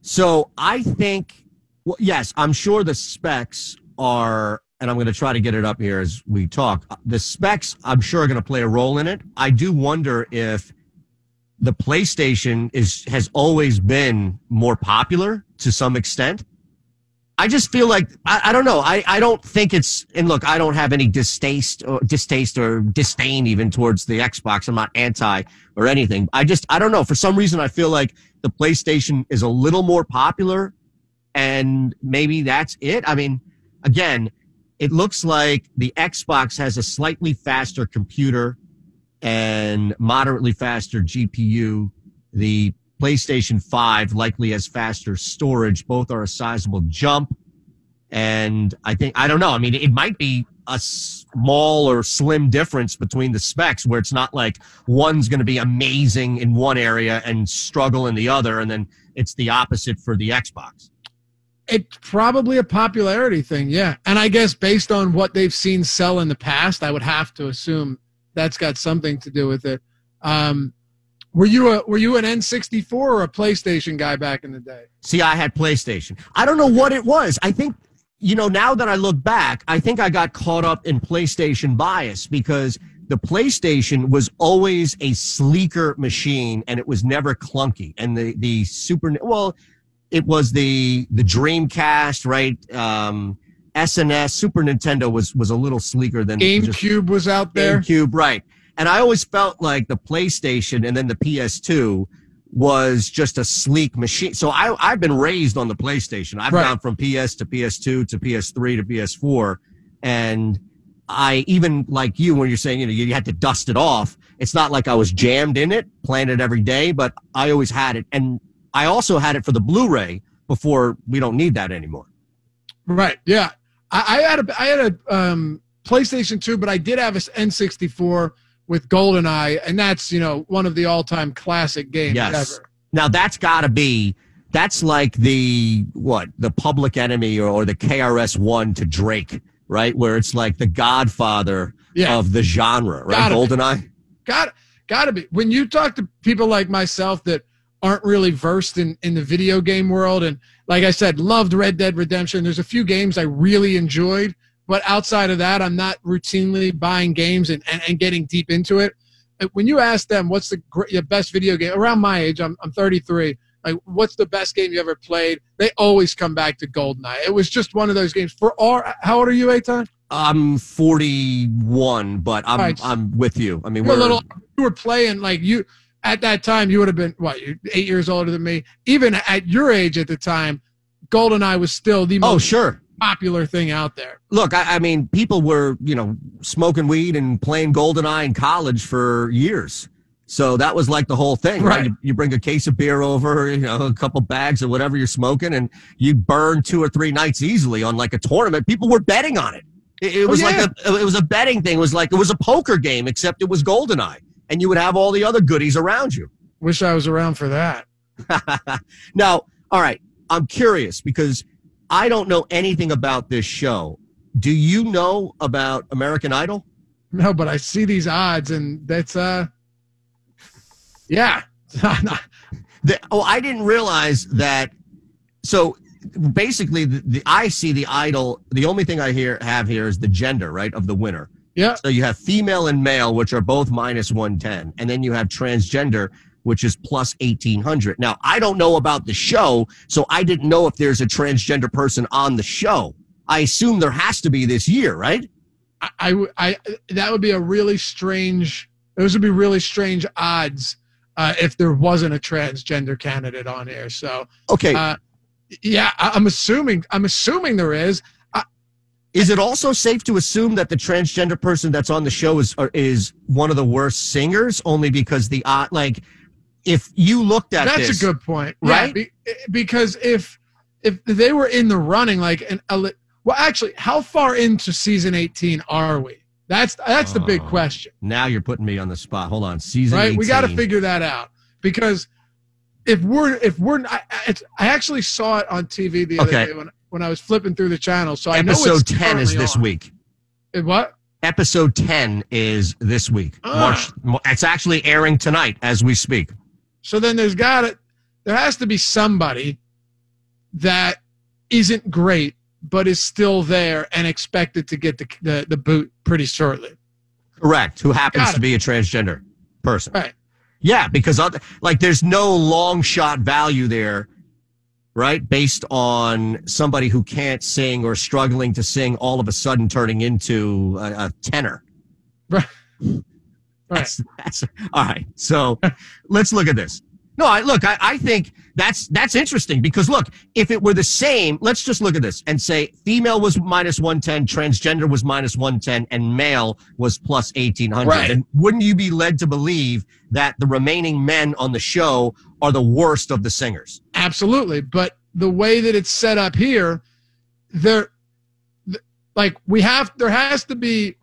So I think, well, yes, I'm sure the specs are, and I'm going to try to get it up here as we talk. The specs, I'm sure, are going to play a role in it. I do wonder if the PlayStation is has always been more popular to some extent. I just feel like I, I don't know. I, I don't think it's and look, I don't have any distaste or distaste or disdain even towards the Xbox. I'm not anti or anything. I just I don't know. For some reason I feel like the PlayStation is a little more popular and maybe that's it. I mean, again, it looks like the Xbox has a slightly faster computer and moderately faster GPU. The PlayStation 5 likely has faster storage. Both are a sizable jump. And I think, I don't know. I mean, it might be a small or slim difference between the specs where it's not like one's going to be amazing in one area and struggle in the other. And then it's the opposite for the Xbox. It's probably a popularity thing, yeah. And I guess based on what they've seen sell in the past, I would have to assume that's got something to do with it. Um, were you a were you an N64 or a PlayStation guy back in the day? See, I had PlayStation. I don't know what it was. I think, you know, now that I look back, I think I got caught up in PlayStation bias because the PlayStation was always a sleeker machine and it was never clunky. And the, the Super, well, it was the, the Dreamcast, right? Um, SNS, Super Nintendo was, was a little sleeker than GameCube was out there. GameCube, right. And I always felt like the PlayStation and then the PS2 was just a sleek machine. So I, I've been raised on the PlayStation. I've Right. gone from PS to PS2 to PS3 to PS4. And I even like you when you're saying, you know, you had to dust it off. It's not like I was jammed in it, playing it every day, but I always had it. And I also had it for the Blu-ray before we don't need that anymore. Right. Yeah. I, I had a I had a um, PlayStation 2, but I did have a N64 with GoldenEye, and that's you know one of the all time classic games Yes. ever. Now that's got to be that's like the what the Public Enemy or, or the KRS One to Drake, right? Where it's like the Godfather Yeah. of the genre, right? Gotta. Goldeneye. Got got to be. When you talk to people like myself that aren't really versed in in the video game world, and like I said, loved Red Dead Redemption. There's a few games I really enjoyed, but outside of that, I'm not routinely buying games and and, and getting deep into it. When you ask them what's the your best video game around my age, I'm I'm 33. Like, what's the best game you ever played? They always come back to GoldenEye. It was just one of those games. For our, how old are you, Eytan? I'm 41, but I'm Right. I'm with you. I mean, You're a we're little. You were playing like you at that time. You would have been what? Eight years older than me. Even at your age at the time, GoldenEye was still the oh sure. Popular thing out there. Look, I, I mean, people were you know smoking weed and playing Goldeneye in college for years. So that was like the whole thing, right? Right. You, you bring a case of beer over, you know, a couple bags of whatever you're smoking, and you burn two or three nights easily on like a tournament. People were betting on it. It, it Oh, was yeah. like a it was a betting thing. It was like it was a poker game, except it was Goldeneye. and you would have all the other goodies around you. Wish I was around for that. *laughs* now, all right, I'm curious because I don't know anything about this show. Do you know about American Idol? No, but I see these odds, and that's uh, yeah. *laughs* The, oh, I didn't realize that. So basically, the, the I see the idol. The only thing I hear have here is the gender, right, of the winner. yeah. So you have female and male, which are both minus one ten, and then you have transgender, which is plus eighteen hundred. Now I don't know about the show, so I didn't know if there's a transgender person on the show. I assume there has to be this year, right? I, I, that would be a really strange. Those would be really strange odds uh, if there wasn't a transgender candidate on here. So, Okay. uh, yeah, I, I'm assuming. I'm assuming there is. Is it also safe to assume that the transgender person that's on the show is is one of the worst singers? Only because the uh, like, if you looked at That's this, a good point, Yeah, right? be- because if if they were in the running, like an a, well, actually, how far into season 18 are we? That's that's the big Oh, question. Now you're putting me on the spot. Hold on, season right? We got to figure that out because if we're if we're I, I- it's, I actually saw it on TV the other Okay. day when when I was flipping through the channel. So I know Episode ten is this on. week. Eh, What? Episode ten is this week. Ah. March. It's actually airing tonight as we speak. So then there's got to there has to be somebody that isn't great but is still there and expected to get the the, the boot pretty shortly. Correct. Who happens to be a transgender person. Right. Yeah, because other, like there's no long shot value there, right? Based on somebody who can't sing or struggling to sing, all of a sudden turning into a, a tenor. Right. That's, *laughs* that's all right. So let's look at this. No, I look. I, I think that's that's interesting because look, if it were the same, let's just look at this and say female was minus one ten, transgender was minus one ten, and male was plus eighteen hundred. Right. And wouldn't you be led to believe that the remaining men on the show are the worst of the singers? Absolutely, but the way that it's set up here, there, like we have, there has to be,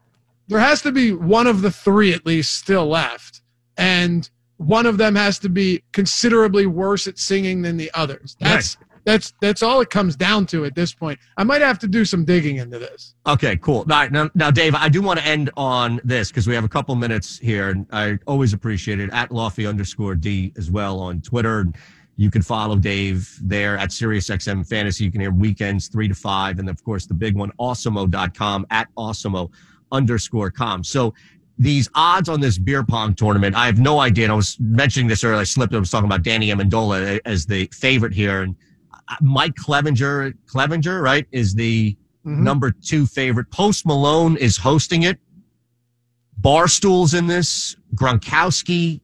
there has to be one of the three at least still left, and one of them has to be considerably worse at singing than the others. That's that's that's all it comes down to at this point. I might have to do some digging into this. Okay, cool. All right, now, now Dave, I do want to end on this because we have a couple minutes here, and I always appreciate it. At Lofty underscore D as well on Twitter. You can follow Dave there at SiriusXM Fantasy. You can hear weekends three to five, and of course the big one, awesemo.com at awesemo underscore com. So these odds on this beer pong tournament, I have no idea. And I was mentioning this earlier. I slipped. I was talking about Danny Amendola as the favorite here, and uh, Mike Clevinger, Clevinger, right, is the Mhm. number two favorite. Post Malone is hosting it. Barstool's in this. Gronkowski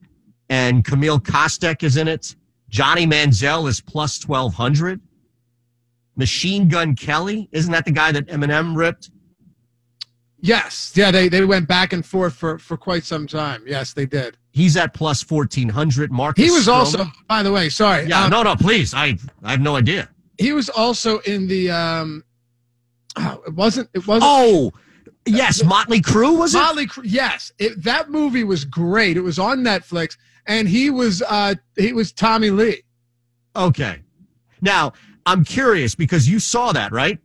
and Camille Kostek is in it. Johnny Manziel is plus 1200. Machine Gun Kelly, isn't that the guy that Eminem ripped? Yes, yeah, they they went back and forth for for quite some time. Yes, they did. He's at plus 1400. Marcus He was Stroman- also, by the way, sorry, Yeah, um, no, no, please. I, I have no idea. he was also in the um oh, it wasn't it wasn't Oh, yes. Motley Crue, was it? Motley Crue yes it, that movie was great it was on Netflix and he was uh he was Tommy Lee Okay. Now, I'm curious because you saw that, right?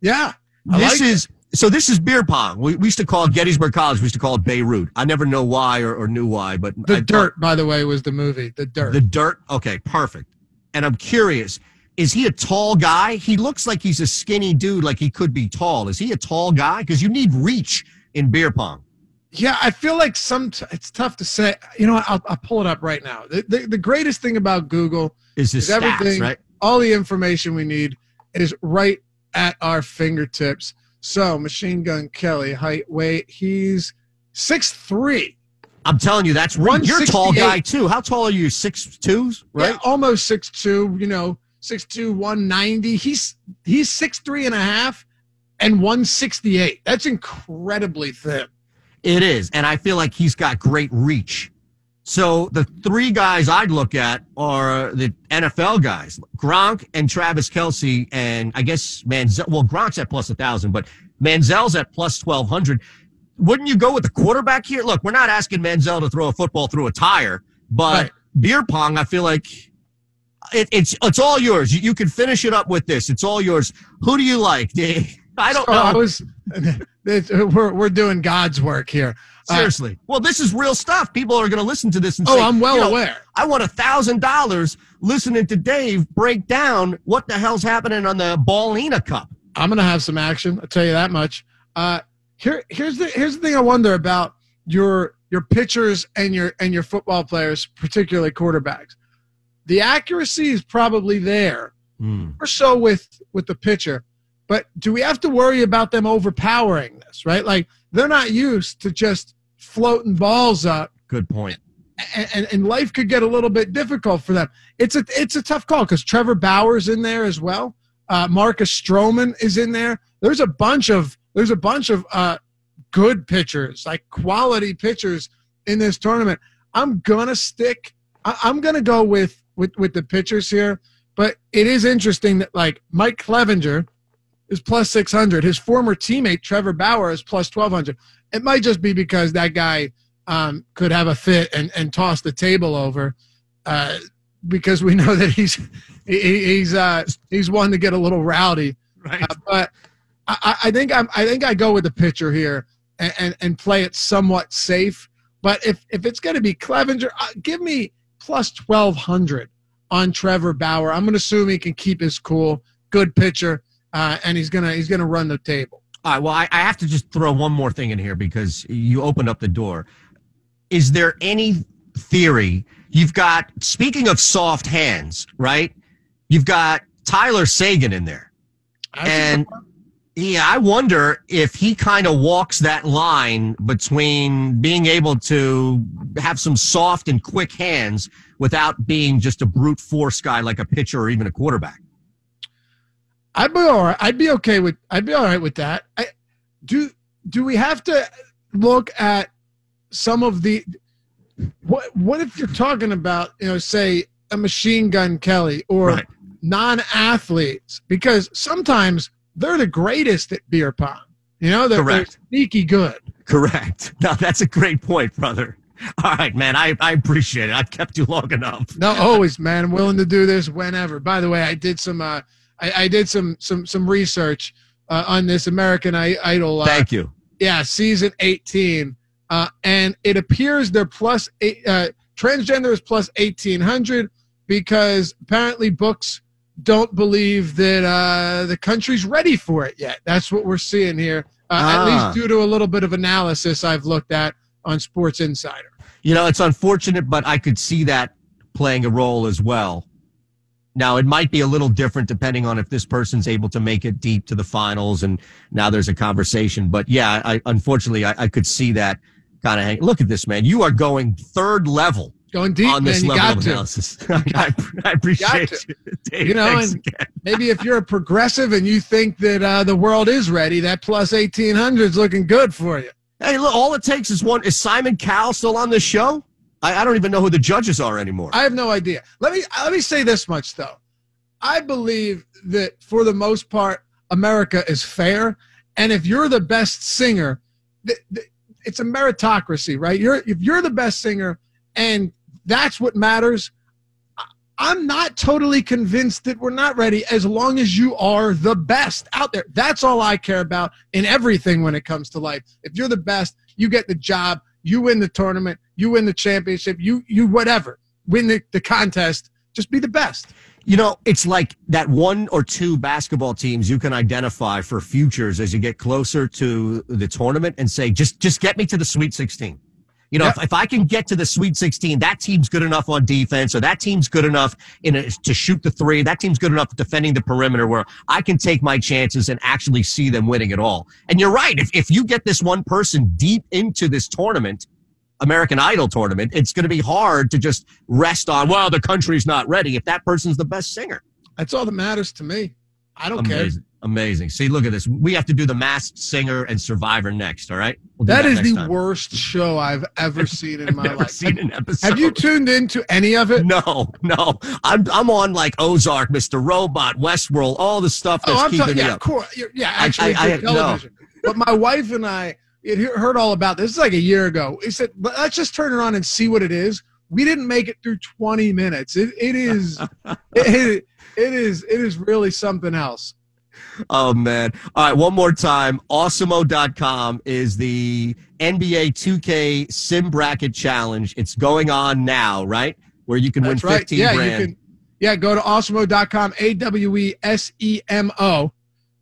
yeah I this is so this is beer pong. We, we used to call it Gettysburg College. We used to call it Beirut. I never know why or, or knew why, but the I- dirt by the way was the movie the dirt The dirt. Okay, perfect. And I'm curious, is he a tall guy? He looks like he's a skinny dude, like he could be tall. Is he a tall guy? Because you need reach in beer pong. yeah I feel like some it's tough to say you know what, I'll, I'll pull it up right now the, the, the greatest thing about Google Is Is stats, everything- right? all the information we need is right at our fingertips. So, Machine Gun Kelly, height, weight, he's six three, I'm telling you, that's one. you're a tall guy too. How tall are you? Six two, right? right? almost six two. You know, six two, one ninety. He's he's six three and a half, and one sixty eight. That's incredibly thin. It is, and I feel like he's got great reach. So the three guys I'd look at are the NFL guys: Gronk and Travis Kelce, and I guess Manziel. Well, Gronk's at plus a thousand, but Manziel's at plus twelve hundred. wouldn't you go with the quarterback here? Look, we're not asking Manziel to throw a football through a tire, but Right. beer pong, I feel like it, it's it's all yours. You, you can finish it up with this. It's all yours. Who do you like? *laughs* I don't Oh, I know. was. *laughs* we're we're doing God's work here. Seriously. Well, this is real stuff. People are going to listen to this and oh, say, I'm well you know, aware. I want a thousand dollars listening to Dave break down what the hell's happening on the Ballina Cup. I'm gonna have some action. I'll tell you that much. Uh, here, here's the here's the thing I wonder about your your pitchers and your and your football players, particularly quarterbacks. The accuracy is probably there, or so with with the pitcher. But do we have to worry about them overpowering this? Right, like they're not used to just floating balls up Good point. and, and, and life could get a little bit difficult for them. It's a it's a tough call because Trevor Bauer's in there as well. Uh, Marcus Stroman is in there. There's a bunch of there's a bunch of uh, good pitchers, like quality pitchers in this tournament. I'm gonna stick. I, I'm gonna go with with with the pitchers here. But it is interesting that like Mike Clevinger is plus 600. His former teammate Trevor Bauer is plus 1200. It might just be because that guy um, could have a fit and, and toss the table over uh, because we *laughs* know that he's he, he's uh, he's one to get a little rowdy. Right. Uh, but I, I- think I'm I think I go with the pitcher here and, and, and play it somewhat safe. But if if it's going to be Clevinger, uh, give me plus twelve hundred on Trevor Bauer. I'm going to assume he can keep his cool. Good pitcher, uh, and he's gonna he's gonna run the table. All right. Well, I, I have to just throw one more thing in here because you opened up the door. Is there any theory you've got? Speaking of soft hands, right? You've got Tyler Seguin in there, and yeah, I wonder if he kind of walks that line between being able to have some soft and quick hands without being just a brute force guy like a pitcher or even a quarterback. I'd be all right. I'd be okay with. I'd be all right with that. I, do do we have to look at some of the what? What if you're talking about you know say a machine gun Kelly or Right. non-athletes because sometimes they're the greatest at beer pong. You know they're, they're sneaky good. Correct. *laughs* No, that's a great point, brother. All right, man. I, I appreciate it. I've kept you long enough. No, always, man. I'm willing to do this whenever. By the way, I did some. Uh, I, I did some some some research uh, on this American I- Idol. Uh, Thank you. yeah, season 18. Uh, and it appears they're plus eight, uh, transgender is plus 1800 because apparently books don't believe that uh, the country's ready for it yet. That's what we're seeing here, uh, Ah. at least due to a little bit of analysis I've looked at on Sports Insider. You know, it's unfortunate, but I could see that playing a role as well. Now, it might be a little different depending on if this person's able to make it deep to the finals, and now there's a conversation. But yeah, I, unfortunately, I, I could see that kind of hang. Look at this, man. You are going third level Going deep, on this man, level got of to. analysis. *laughs* I, I appreciate you, *laughs* Dave. You know, and again. maybe if you're a progressive and you think that uh, the world is ready, that plus 1800 is looking good for you. Hey, look, all it takes is one. Is Simon Cowell still on the show? I, I don't even know who the judges are anymore. I have no idea. Let me let me say this much though. I believe that for the most part, America is fair, and if you're the best singer, th- th- it's a meritocracy, right? You're if you're the best singer, and that's what matters. I'm not totally convinced that we're not ready as long as you are the best out there. That's all I care about in everything when it comes to life. If you're the best, you get the job, you win the tournament, you win the championship, you you whatever. Win the, the contest, just be the best. You know, it's like that one or two basketball teams you can identify for futures as you get closer to the tournament and say, just just get me to the Sweet 16. You know, Yep. if, if I can get to the Sweet 16, that team's good enough on defense, or that team's good enough in a, to shoot the three. That team's good enough defending the perimeter where I can take my chances and actually see them winning it all. And you're right. If, if you get this one person deep into this tournament, American Idol tournament, it's going to be hard to just rest on, well, the country's not ready if that person's the best singer. That's all that matters to me. I don't Amazing. Amazing. See, look at this. We have to do the masked singer and survivor next. All right. We'll care. That is the time. worst show I've ever *laughs* seen in I've my never life. seen an episode. Have you tuned into any of it? No, no. I'm I'm on like Ozark, Mr. Robot, Westworld, all the stuff oh, that's oh, I'm keeping talking. me Yeah, up. of course. Yeah, I- actually, I- I- good television. But my wife and I, it heard all about this. This is like a year ago. He said, "Let's just turn it on and see what it is." We didn't make it through 20 minutes. It, it is, *laughs* it, it is, it is really something else. Oh man. All right, one more time. Awesemo.com is the NBA 2K Sim Bracket Challenge. It's going on now, right? Where you can That's win right. 15 yeah, grand. You can, yeah, go to awesemo.com, A W E S E M O,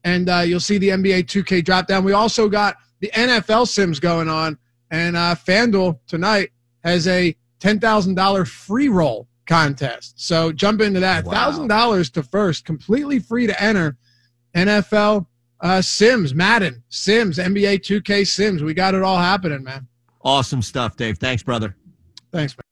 and uh, you'll see the NBA 2K drop down. We also got the NFL Sims going on, and uh, FanDuel tonight has a $10,000 free roll contest. So jump into that. Wow. $1,000 to first, completely free to enter. NFL uh, Sims, Madden, Sims, NBA 2K Sims. We got it all happening, man. awesome stuff, Dave. Thanks, brother. Thanks, man.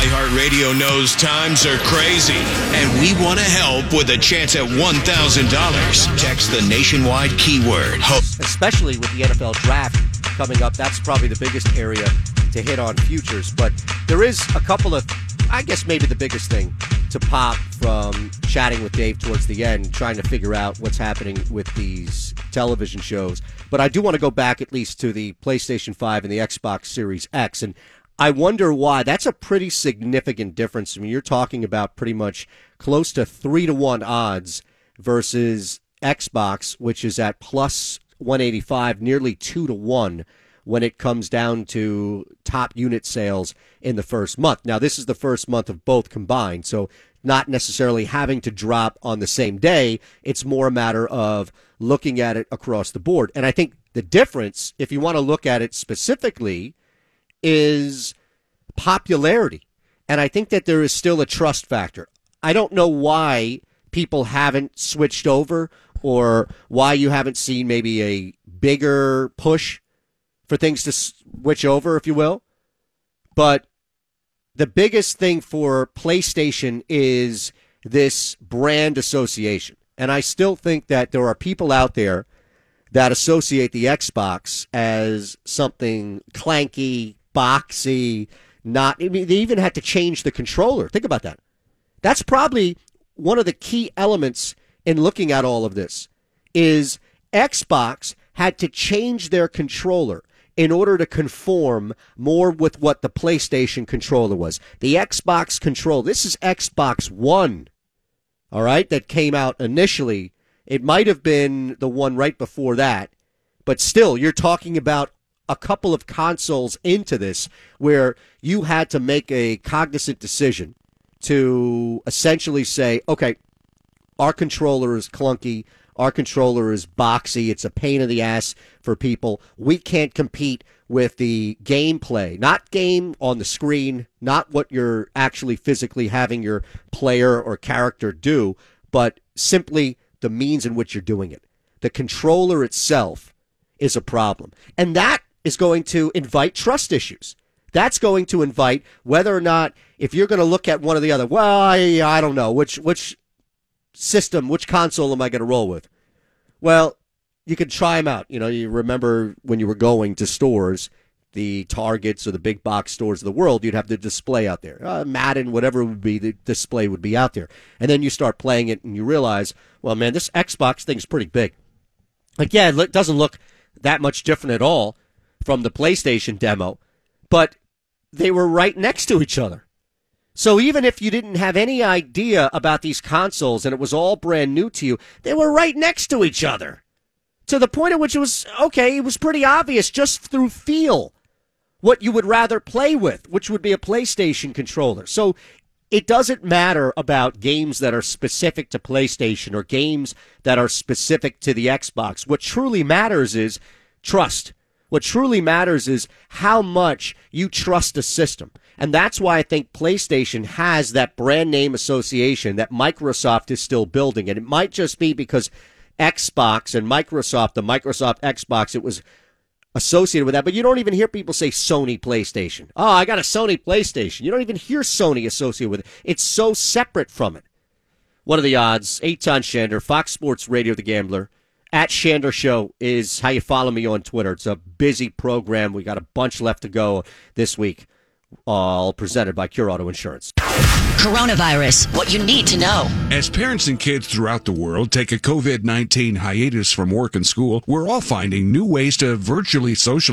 iHeartRadio knows times are crazy, and we want to help with a chance at $1,000. Text the nationwide keyword HOPE. especially with the NFL draft coming up. That's probably the biggest area to hit on futures. But there is a couple of, I guess, maybe the biggest thing to pop from chatting with Dave towards the end, trying to figure out what's happening with these television shows. But I do want to go back at least to the PlayStation 5 and the Xbox Series X. And I wonder why. That's a pretty significant difference. I mean, you're talking about pretty much close to three to one odds versus Xbox, which is at plus 185, nearly two to one when it comes down to top unit sales in the first month. Now, this is the first month of both combined, so not necessarily having to drop on the same day. It's more a matter of looking at it across the board. And I think the difference, if you want to look at it specifically, is popularity. And I think that there is still a trust factor. I don't know why people haven't switched over or why you haven't seen maybe a bigger push for things to switch over, if you will. But the biggest thing for PlayStation is this brand association. And I still think that there are people out there that associate the Xbox as something clanky, boxy, not. I mean, they even had to change the controller. Think about that. That's probably one of the key elements in looking at all of this is Xbox had to change their controller in order to conform more with what the PlayStation controller was. The Xbox control, this is Xbox One, all right, that came out initially. It might have been the one right before that, but still, you're talking about a couple of consoles into this where you had to make a cognizant decision to essentially say, okay, our controller is clunky. Our controller is boxy. It's a pain in the ass for people. We can't compete with the gameplay, not game on the screen, not what you're actually physically having your player or character do, but simply the means in which you're doing it. The controller itself is a problem. And that is going to invite trust issues. That's going to invite whether or not if you're going to look at one or the other. Well, I, I don't know which which system, which console am I going to roll with? Well, you can try them out. You know, you remember when you were going to stores, the Targets or the big box stores of the world, you'd have the display out there. Uh, Madden, whatever would be, the display would be out there. And then you start playing it and you realize, well, man, this Xbox thing's pretty big. Like, yeah, it doesn't look that much different at all from the PlayStation demo, but they were right next to each other. So even if you didn't have any idea about these consoles and it was all brand new to you, they were right next to each other. To the point at which it was okay, it was pretty obvious just through feel what you would rather play with, which would be a PlayStation controller. So it doesn't matter about games that are specific to PlayStation or games that are specific to the Xbox. What truly matters is trust. What truly matters is how much you trust a system. And that's why I think PlayStation has that brand name association that Microsoft is still building. And it might just be because Xbox and Microsoft, the Microsoft Xbox, it was associated with that. But you don't even hear people say Sony PlayStation. Oh, I got a Sony PlayStation. You don't even hear Sony associated with it. It's so separate from it. What are the odds? Eytan Shander, Fox Sports Radio, The Gambler. At Shander Show is how you follow me on Twitter. It's a busy program. We got a bunch left to go this week. All presented by Cure Auto Insurance. Coronavirus, what you need to know. As parents and kids throughout the world take a COVID 19 hiatus from work and school, we're all finding new ways to virtually socialize.